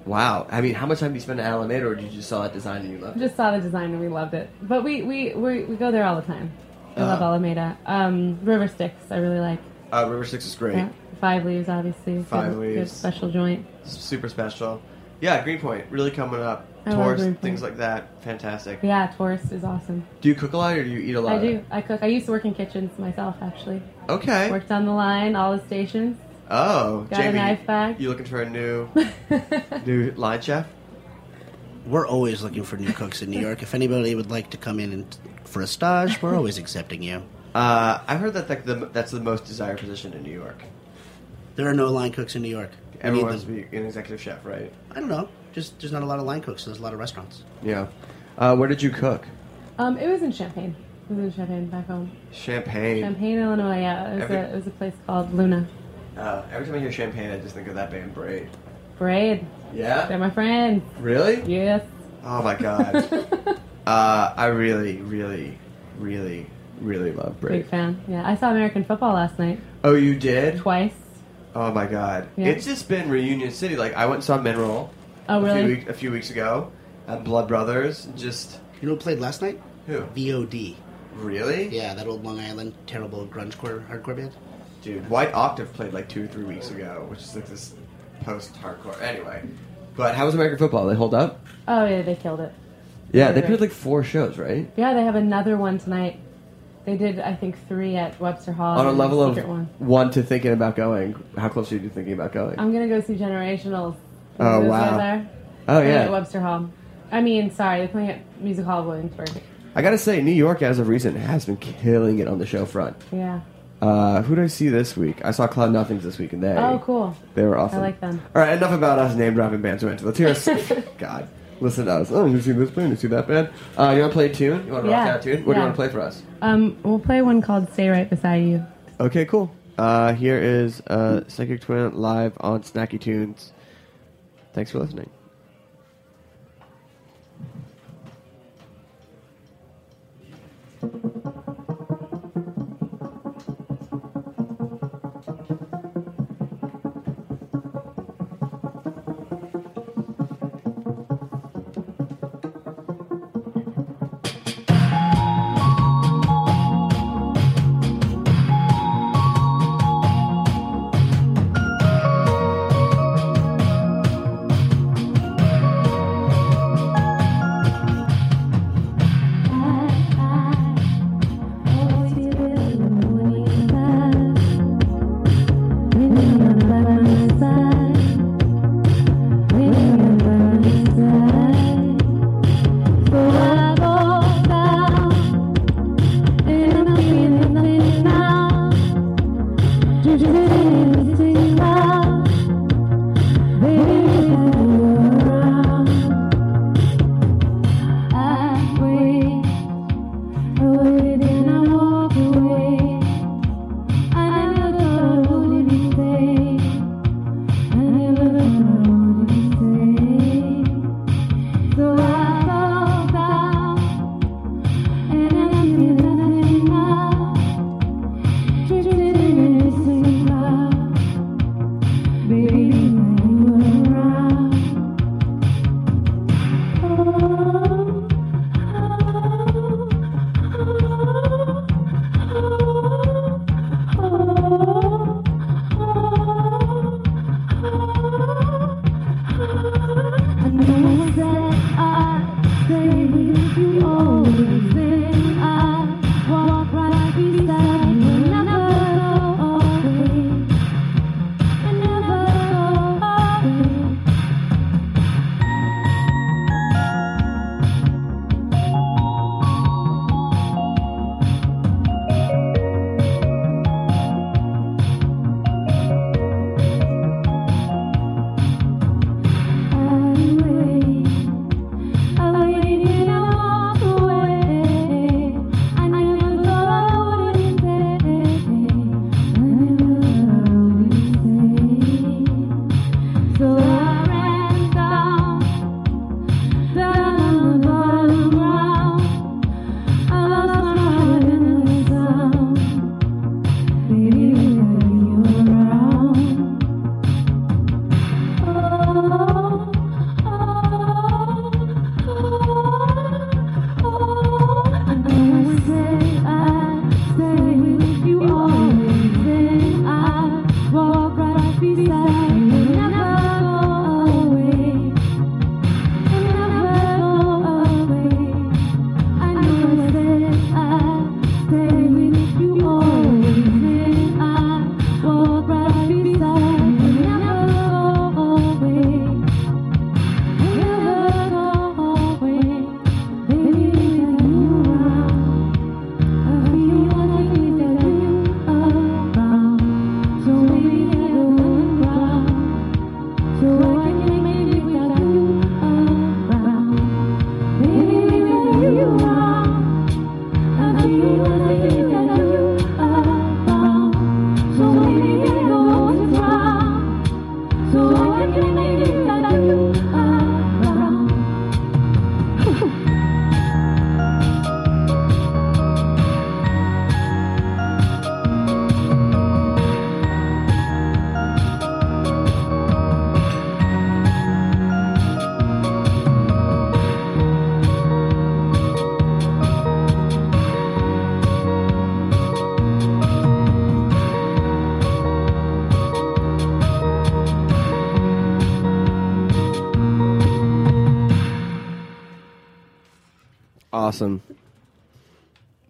wow. I mean, how much time do you spend at Alameda, or did you just saw that design and you loved it? Just saw the design and we loved it. But we we we, we go there all the time. I love Uh-huh. Alameda. Um, River Styx, I really like. Uh, River Six is great. Yeah, Five Leaves, obviously. Five good, Good Leaves. special joint. Super special. Yeah, Greenpoint really coming up. I love Tours, things like that. Fantastic. Yeah, tourist is awesome. Do you cook a lot, or do you eat a lot? I do. I cook. I used to work in kitchens myself, actually. Okay. Worked on the line, all the stations. Oh, Got a Jamie, knife bag. You looking for a new <laughs> new line chef? We're always looking for new cooks in New York. If anybody would like to come in and, for a stage, we're always accepting you. Uh, I've heard that like, the, that's the most desired position in New York. There are no line cooks in New York. We Everyone wants to be an executive chef, right? I don't know. Just there's not a lot of line cooks. So There's a lot of restaurants. Yeah. Uh, where did you cook? Um, it was in Champaign. It was in Champaign back home. Champaign. Champaign, Illinois. Yeah, it was, Every- a, it was a place called Luna. Uh, every time I hear Champaign, I just think of that band Braid. Braid. Yeah? They're my friends. Really? Yes. Oh my god. <laughs> uh, I really, really, really, really love Braid. Big fan. Yeah, I saw American football last night Oh, you did? twice. Oh my god. Yeah. It's just been Reunion City. Like I went and saw Mineral. Oh, A few, week, a few weeks ago at Blood Brothers. Just You know who played last night? Who? VOD. Really? Yeah, that old Long Island terrible grunge core hardcore band. dude, White Octave played like two or three weeks ago, which is like this post-hardcore. Anyway, but how was American football? They hold up? Oh yeah, they killed it. Yeah, they played like four shows, right? Yeah, they have another one tonight. They did, I think, three at Webster Hall. On a level of one. one to thinking about going, how close are you to thinking about going? I'm gonna go see Generationals. Oh, wow. There. Oh, yeah. At Webster Hall. I mean, sorry, they're playing at Music Hall Williamsburg. I gotta say, New York, as of recent, has been killing it on the show front. Yeah. Uh, who did I see this week? I saw Cloud Nothings this week, and they Oh, cool. they were awesome. I like them. All right, enough about us name dropping bands we went to. Let's hear us. <laughs> God, listen to us. Oh, you see this band? You see that band? Uh, you want to play a tune? You want to Yeah. rock that tune? What do you Yeah. want to play for us? Um, we'll play one called "Stay Right Beside You." Okay, cool. Uh, here is uh, Psychic Twin live on Snacky Tunes. Thanks for listening. <laughs>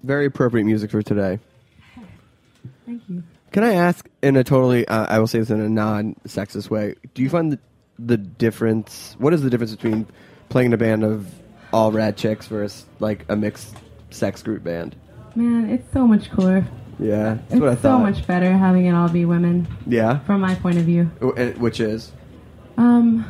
Very appropriate music for today. Thank you. Can I ask, in a totally, uh, I will say this in a non-sexist way, do you find the, the difference? What is the difference between playing in a band of all rad chicks versus like a mixed sex group band? Man, it's so much cooler. Yeah, that's it's what I thought. so much better having it all be women. Yeah, From my point of view. Which is Um,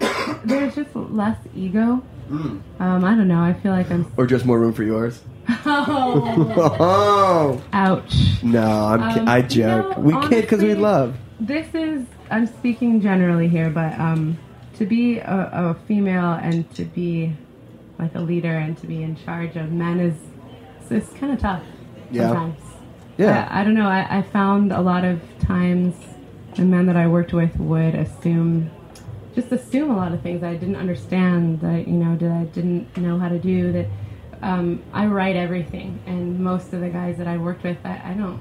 <coughs> there's just less ego. Mm. Um, I don't know. I feel like I'm. or just more room for yours. Oh. oh, <laughs> Ouch. no, I'm Um, I you joke. know, we can't because we love. This is. I'm speaking generally here, but um, to be a, a female and to be like a leader and to be in charge of men is it's kind of tough Yeah. sometimes. Yeah. I, I don't know. I, I found a lot of times the men that I worked with would assume, just assume a lot of things I didn't understand that you know that I didn't know how to do. That um, I write everything, and most of the guys that I worked with, I, I don't.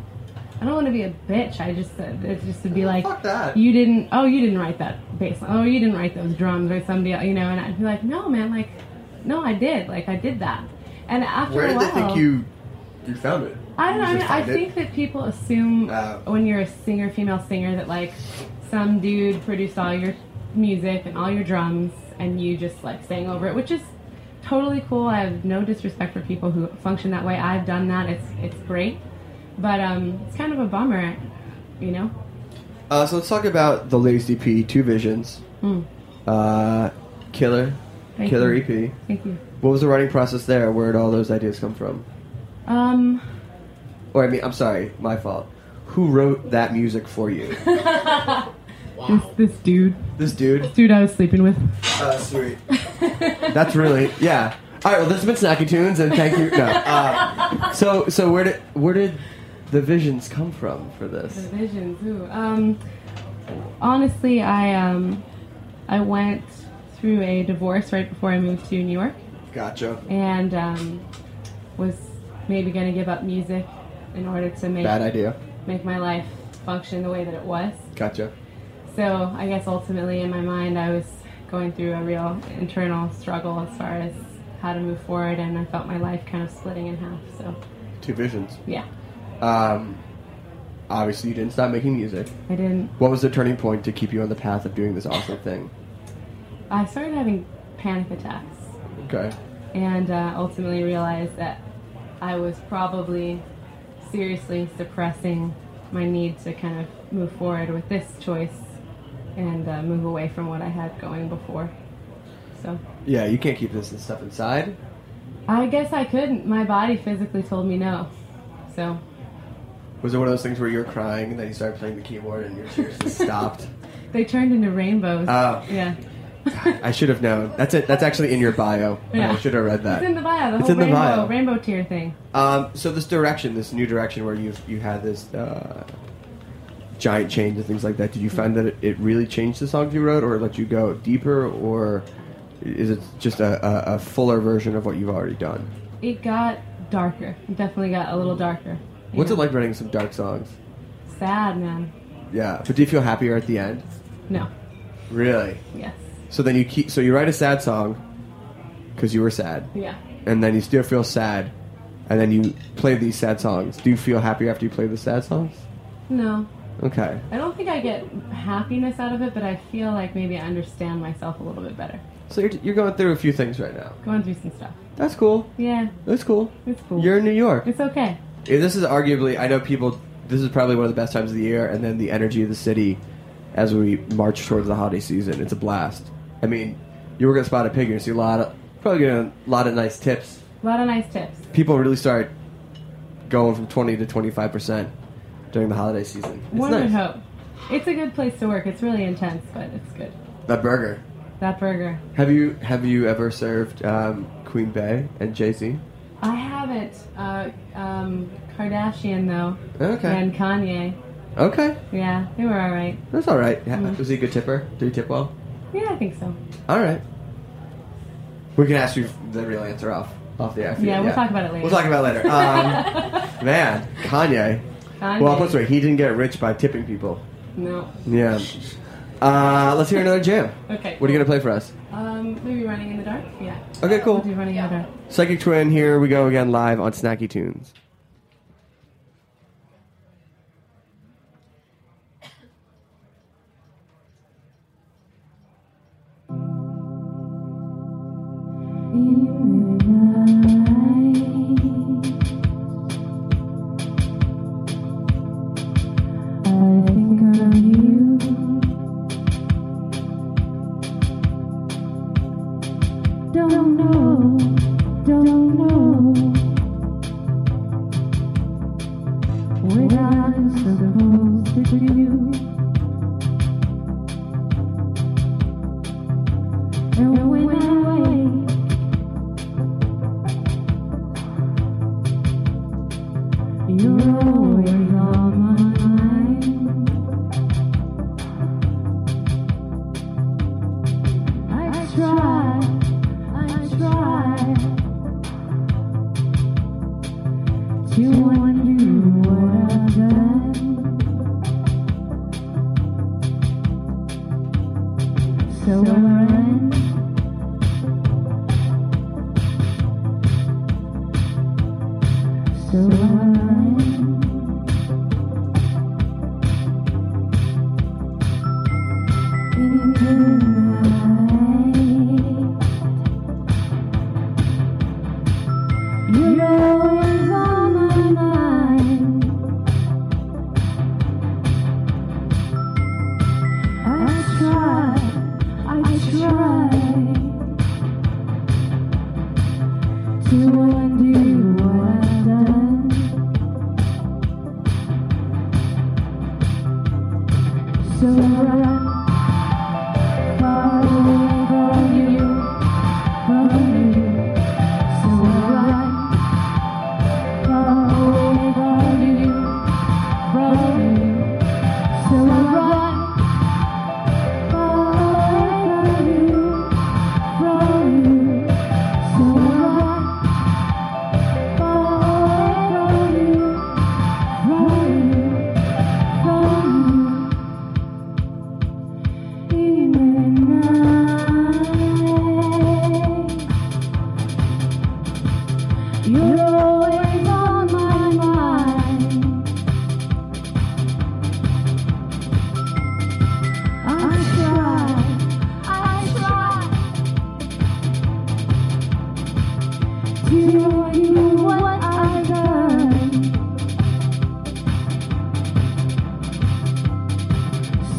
I don't want to be a bitch. I just uh, it's just to be like, that. you didn't. Oh, you didn't write that bass. line. Oh, you didn't write those drums or somebody, else, you know. And I'd be like, no, man, like, no, I did. Like, I did that. And after Where a while, they think you you found it? I don't know. I, mean, I it? think that people assume when you're a singer, female singer, that like some dude produced all your music and all your drums, and you just like sang over it, which is totally cool. I have no disrespect for people who function that way. I've done that. It's it's great, but um, it's kind of a bummer, you know. Uh, so let's talk about the latest EP, Two Visions. Hmm. Uh, killer, Thank killer you. EP. Thank you. What was the writing process there? Where did all those ideas come from? Um, Or I mean, I'm sorry, my fault. Who wrote that music for you? <laughs> this this dude, This dude. this dude I was sleeping with. Uh, sweet. <laughs> That's really yeah. All right. Well, this has been Snacky Tunes, and thank you. No. Uh, so so where did where did the visions come from for The this? visions. Ooh. Um, honestly, I um, I went through a divorce right before I moved to New York, Gotcha. and um, was maybe going to give up music in order to make Bad idea. make my life function the way that it was. Gotcha. So I guess ultimately in my mind I was going through a real internal struggle as far as how to move forward, and I felt my life kind of splitting in half. So Two visions. yeah, Um, obviously, you didn't stop making music. I didn't. What was the turning point to keep you on the path of doing this awesome thing? I started having panic attacks. Okay. and uh, ultimately realized that I was probably seriously suppressing my need to kind of move forward with this choice and uh, move away from what I had going before. So Yeah, you can't keep this stuff inside. I guess I couldn't. My body physically told me no. So Was it one of those things where you were crying and then you started playing the keyboard and your tears just stopped? <laughs> they turned into rainbows. Oh. yeah. I should have known. That's it. That's actually in your bio. Yeah. I should have read that. It's in the bio. The It's whole in the rainbow, bio. rainbow tier thing. Um, so this direction, this new direction, where you you had this uh, giant change and things like that. Did you find that it, it really changed the songs you wrote, or let you go deeper, or is it just a, a, a fuller version of what you've already done? It got darker. It definitely got a little darker. What's know. it like writing some dark songs? Sad, man. Yeah, but do you feel happier at the end? No. Really? Yes. So then you keep. So you write a sad song because you were sad, Yeah. and then you still feel sad, and then you play these sad songs. Do you feel happier after you play the sad songs? No. Okay. I don't think I get happiness out of it, but I feel like maybe I understand myself a little bit better. So you're, you're going through a few things right now. Going through some stuff. That's cool. Yeah. That's cool. It's cool. You're in New York. It's okay. Yeah, This is arguably, I know people, this is probably one of the best times of the year, and then the energy of the city as we march towards the holiday season. It's a blast. I mean, you were going to spot a pig, you're going to see a lot of, probably get a lot of nice tips. A lot of nice tips. People really start going from 20 to 25% during the holiday season. It's One nice. would hope. It's a good place to work. It's really intense, but it's good. That burger. That burger. Have you have you ever served um, Queen Bey and Jay Z? I haven't. Uh, um, Kardashian though. Okay. And Kanye. Okay, Yeah, they were all right. that's all right. Mhm. Was he a good tipper? Did he tip well? Yeah, I think so. All right. We can ask you the real answer off off the air. Yeah, we'll talk about it later. We'll talk about it later. Um, <laughs> man, Kanye. Kanye. Well, I'll put it this way: he didn't get rich by tipping people. No. Yeah. Uh, let's hear another jam. Okay, What are you gonna play for us? Um, maybe running in the dark. Yeah. Okay, cool. We'll do running in the dark. Psychic Twin. Here we go again, live on Snacky Tunes. I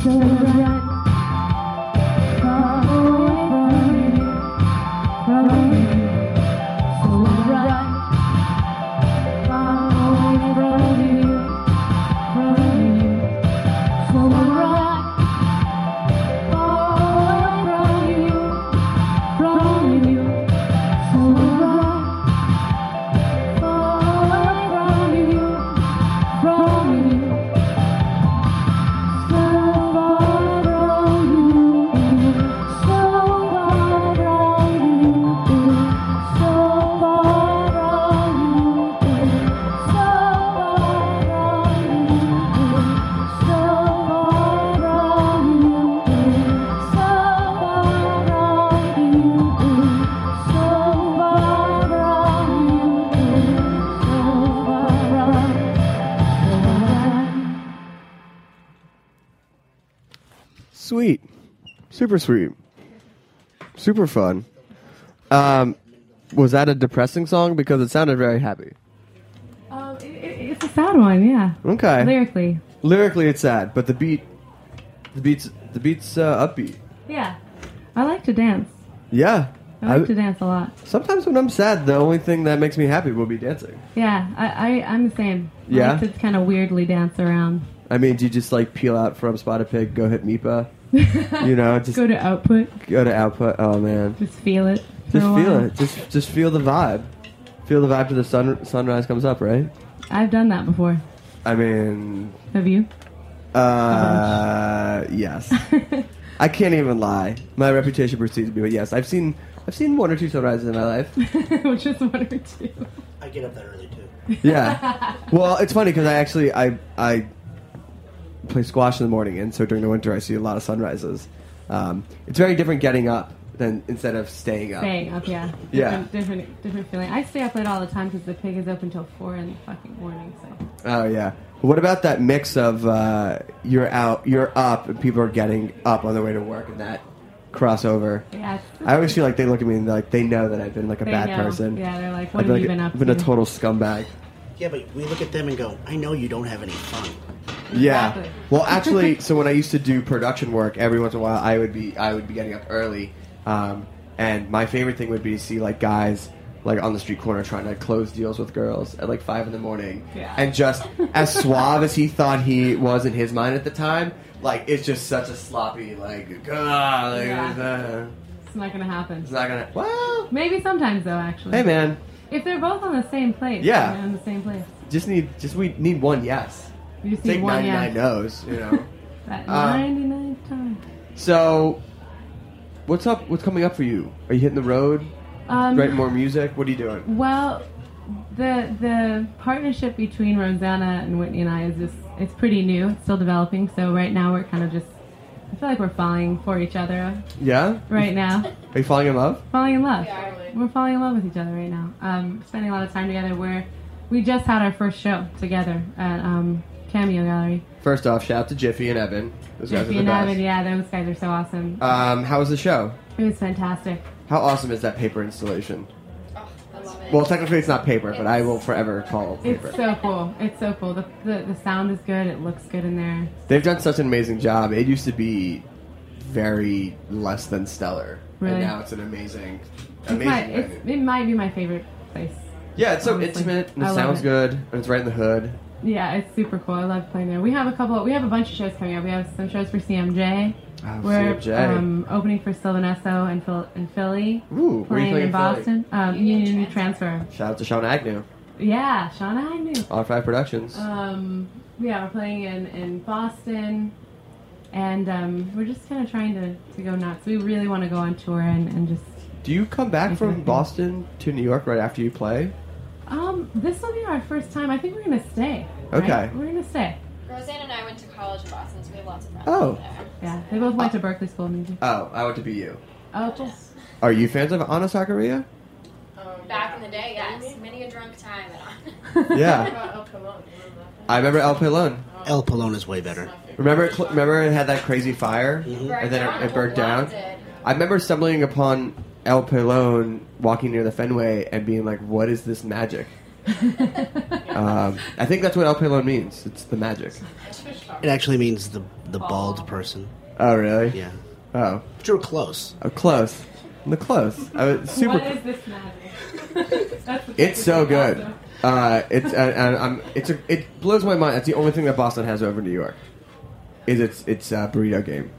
So super sweet, super fun. Um, was that a depressing song? Because it sounded very happy. Um, it, it, it's a sad one, yeah. Okay. Lyrically, Lyrically, it's sad, but the beat, the beats, the beats uh, upbeat. yeah. I like to dance. Yeah. I like to dance a lot. Sometimes when I'm sad, the only thing that makes me happy will be dancing. Yeah, I, I I'm the same. I Yeah? like to kind of weirdly dance around. I mean, do you just like peel out from Spotted Pig, go hit Meepa? <laughs> you know, just Go to output, go to output. Oh man, just feel it. just feel while. it. Just just feel the vibe. Feel the vibe to the sun sunrise comes up, right? I've done that before. I mean, Have you? uh, yes. I can't even lie. My reputation precedes me, but yes, I've seen I've seen one or two sunrises in my life. <laughs> Just one or two. I get up that early too. Yeah. Well, it's funny because I actually I I play squash in the morning, and so during the winter I see a lot of sunrises. Um, it's very different getting up than instead of staying up. Staying up, yeah. Yeah. Different, different, different feeling. I stay up late all the time because the pig is up until four in the fucking morning. So Oh yeah. What about that mix of uh, you're out, you're up, and people are getting up on their way to work, and that crossover? Yeah, I always feel like they look at me and like they know that I've been like a They bad know. person. Yeah, they're like, I've "What have you like, been up to? I've been a total scumbag. Yeah, but we look at them and go, I know you don't have any fun. Yeah. Well, actually, <laughs> so when I used to do production work, every once in a while, I would be I would be getting up early, um, and my favorite thing would be to see like guys like on the street corner trying to close deals with girls at like five in the morning, Yeah. and just <laughs> as suave as he thought he was in his mind at the time, like it's just such a sloppy like, ah, like Yeah. uh, it's not gonna happen. it's not gonna. Well, Maybe sometimes though, actually. hey man, If they're both on the same place. Yeah. on the same place. just need just we need one yes. You just need Take one ninety nine yes. no's, you know. <laughs> That Uh, 99 times. So, what's up? What's coming up for you? Are you hitting the road? Um, Writing more music? What are you doing? Well, the the partnership between Rosanna and Whitney and I is just it's pretty new. It's still developing. So right now we're kind of just I feel like we're falling for each other Yeah. right now. Are you falling in love? falling in love. Yeah, We're falling in love with each other right now. Um, spending a lot of time together. Where we just had our first show together at um, Cameo Gallery. First off, shout out to Jiffy and Evan. Those guys are Jiffy the and best. Evan, yeah, those guys are so awesome. Um, how was the show? it was fantastic. How awesome is that paper installation? I love it. Well, technically it's not paper, but I will forever call it paper. It's so cool. It's so cool. The, the the sound is good. It looks good in there. They've done such an amazing job. It used to be very less than stellar, Really? and now it's an amazing, It's amazing. my, venue. it's, it might be my favorite place. yeah, it's so honestly. intimate and it sounds it. good, and it's right in the hood. Yeah, it's super cool. I love playing there. We have a couple. We have a bunch of shows coming up. We have some shows for CMJ. Oh, We're CMJ. Um, opening for Sylvan Esso in, Phil- in Philly. Ooh, where are you playing playing in in Philly? Boston. Um, Union, Transfer. Shout out to Sean Agnew, Yeah, Sean Agnew. R5 Productions. Um, yeah, we're playing in, in Boston, and um, we're just kind of trying to, to go nuts. We really want to go on tour and, and just. Do you come back from Boston to New York right after you play? Um, this will be our first time. I think we're gonna stay. right? Okay. We're gonna stay. Roseanne and I went to college in Boston, so we have lots of friends. Oh. there. Yeah, they both went to Berklee School of Music. Oh, I want to be you. Oh, cool. Are you fans of Anna's Taqueria? Back in the day, yes. Many a drunk time. And <laughs> Yeah. <laughs> I remember El Pelon. El Pelon is way better. Remember, it cl- remember it had that crazy fire, Mhm. and then down, it, it burned down. did. I remember stumbling upon El Pelon walking near the Fenway and being like, "What is this magic?" <laughs> um, I think that's what El Pelon means. It's the magic. It actually means the the bald person. Oh, really? Yeah. Oh, But you're close. oh, close. The close. I was super. What is this magic? <laughs> That's It's so good. Uh, it's and, and I'm, it's a, it blows my mind. That's the only thing that Boston has over New York. Is its its uh, burrito game,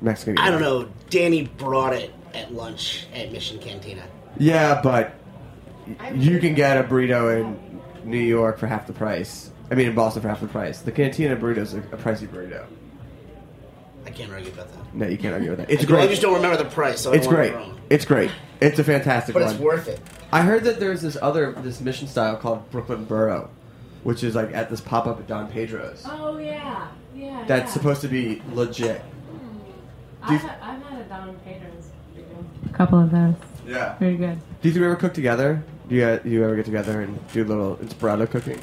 Mexican. Game. I don't know. Danny brought it at lunch at Mission Cantina. Yeah, but you can get a burrito in New York for half the price. I mean, in Boston for half the price. The Cantina burrito is a, a pricey burrito. I can't argue about that. No, you can't argue with that. <laughs> It's I do- I just don't remember the price. So I it's don't want great. wrong. It's great. It's a fantastic one. But one. it's worth it. I heard that there's this other this mission style called Brooklyn Burrow, which is like at this pop up at Don Pedro's. Oh yeah, yeah. That's yeah. supposed to be legit. Hmm. Do I've, had- I've had a Don Pedro's. A couple of those. Yeah. Very good. Do you three ever cook together? Do you, uh, do you ever get together and do a little inspirato cooking?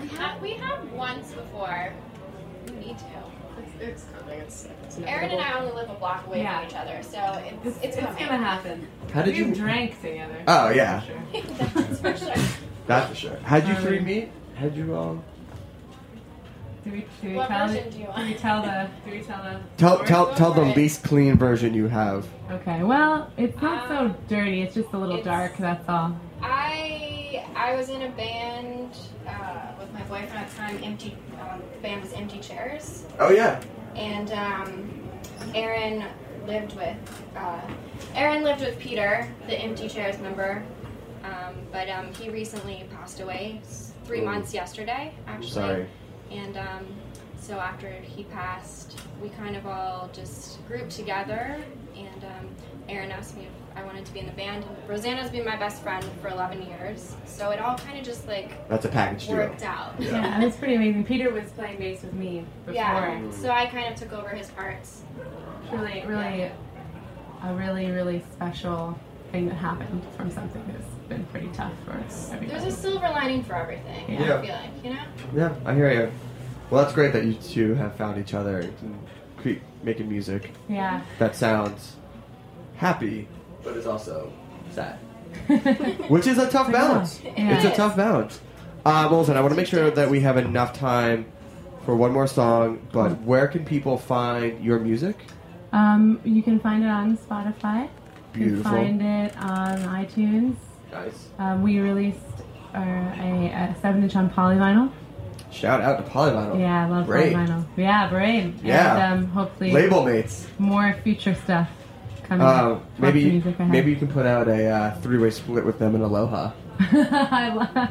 We have, we have once before. We need to. It's, it's coming. It's, it's Erin and I only live a block away Yeah. from each other, so it's, It's, it's, it's coming. gonna happen. How did We've you- drank together. Oh, yeah. <laughs> That's for sure. That's for sure. How'd you Um, three meet? How'd you all? Do we, do we What tell version the, do you do we tell the do we tell the Tell tell tell the least clean version you have. Okay, well, it's not Um, so dirty. It's just a little dark. That's all. I I was in a band uh, with my boyfriend at the time. Empty um, the band was Empty Chairs, Oh yeah. and um, Erin lived with uh, Erin lived with Peter, the Empty Chairs member. Um, but um, he recently passed away. three Three months yesterday, actually. sorry. And um, so after he passed, we kind of all just grouped together, and um, Erin asked me if I wanted to be in the band. And Rosanna's been my best friend for 11 years, so it all kind of just like That's a package deal. worked out. Yeah, <laughs> it was pretty amazing. Peter was playing bass with me before. Yeah, so I kind of took over his parts. It's really, really, a really, really special thing that happened from something that's been pretty tough for us. There's a silver lining for everything. Yeah. I feel like you know. Yeah, I hear you. Well, that's great that you two have found each other and cre- making music. Yeah. That sounds happy, but it's also sad. <laughs> Which is a tough balance. Yeah. It's a tough balance. Uh, well, listen, I want to make sure that we have enough time for one more song, but where can people find your music? Um, you can find it on Spotify. You Beautiful. can find it on iTunes. Nice. Um, we released uh, a, a seven inch on polyvinyl. Shout out to Polyvinyl. Yeah, I love polyvinyl. Yeah, Brain. Yeah. And um, hopefully Label mates. more future stuff coming. Uh, up. Maybe maybe you can put out a uh, three-way split with them in Aloha. <laughs> I, lo-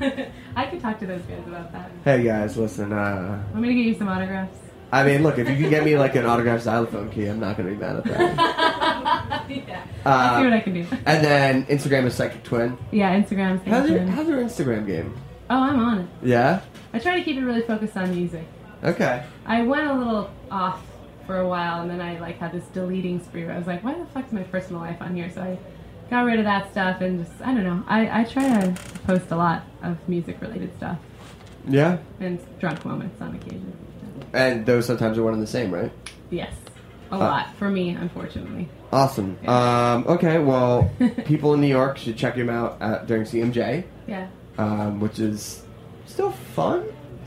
<laughs> I could talk to those guys about that. Hey guys, listen. Uh, Want me to get you some autographs? I mean, look, if you can get me like an autographed xylophone key, I'm not going to be mad at that. <laughs> yeah. Uh, I'll see what I can do. And then Instagram is Psychic Twin. Yeah, Instagram. How's your, Instagram. how's your Instagram game? Oh, I'm on it. Yeah. I try to keep it really focused on music. Okay. I went a little off for a while, and then I like had this deleting spree. Where I was like, "Why the fuck's my personal life on here?" So I got rid of that stuff, and just I don't know. I, I try to post a lot of music related stuff Yeah. and drunk moments on occasion. And those sometimes are one and the same, right? Yes, a Uh, lot for me, unfortunately. Awesome. Um, okay, well, <laughs> people in New York should check him out at, during CMJ, Yeah, um, which is still fun.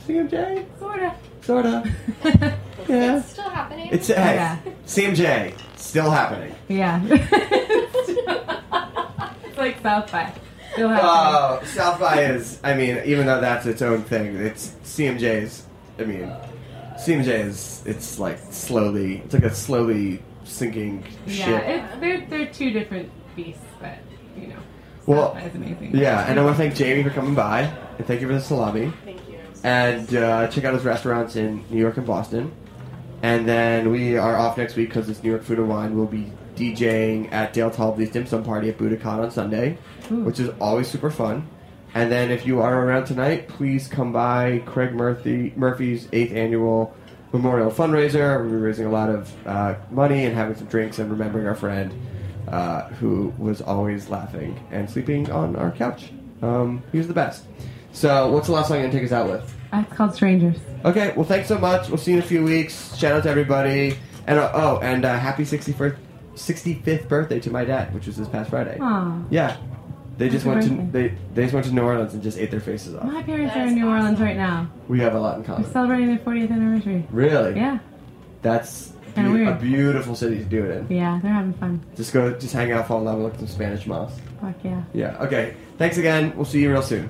CMJ, sorta. sorta. <laughs> yeah. It's still happening. It's hey, Yeah. CMJ still happening. Yeah. <laughs> it's like South by. Still happening. Oh, South by is. I mean, even though that's its own thing, it's CMJ's. I mean, CMJ is. It's like slowly. It's like a slowly sinking yeah, ship. it's, they're they're two different beasts, but you know, Well, South amazing. Yeah, and I want to thank Jamie for coming by, and thank you for the salami. Thank you. And uh, check out his restaurants in New York and Boston. And then we are off next week because it's New York Food and Wine. We'll be DJing at Dale Talde's Dim Sum Party at Buddakan on Sunday, Ooh. which is always super fun. And then if you are around tonight, please come by Craig Murphy Murphy's eighth annual memorial fundraiser. We're raising a lot of uh, money and having some drinks and remembering our friend uh, who was always laughing and sleeping on our couch. Um, he was the best. So, what's the last song you're gonna take us out with? Uh, It's called Strangers. Okay, well, thanks so much. We'll see you in a few weeks. Shout out to everybody. And uh, oh, and uh, happy 61st, 65th birthday to my dad, which was this past Friday. Aw. Yeah. They just went to they, they just went to New Orleans and just ate their faces off. My parents are in New Orleans right now. We have a lot in They're common. celebrating their 40th anniversary. Really? Yeah. That's Kinda beau- a beautiful city to do it in. Yeah, they're having fun. Just go, just hang out, fall in love, and look at some Spanish moss. Fuck yeah. Yeah. Okay. Thanks again. We'll see you real soon.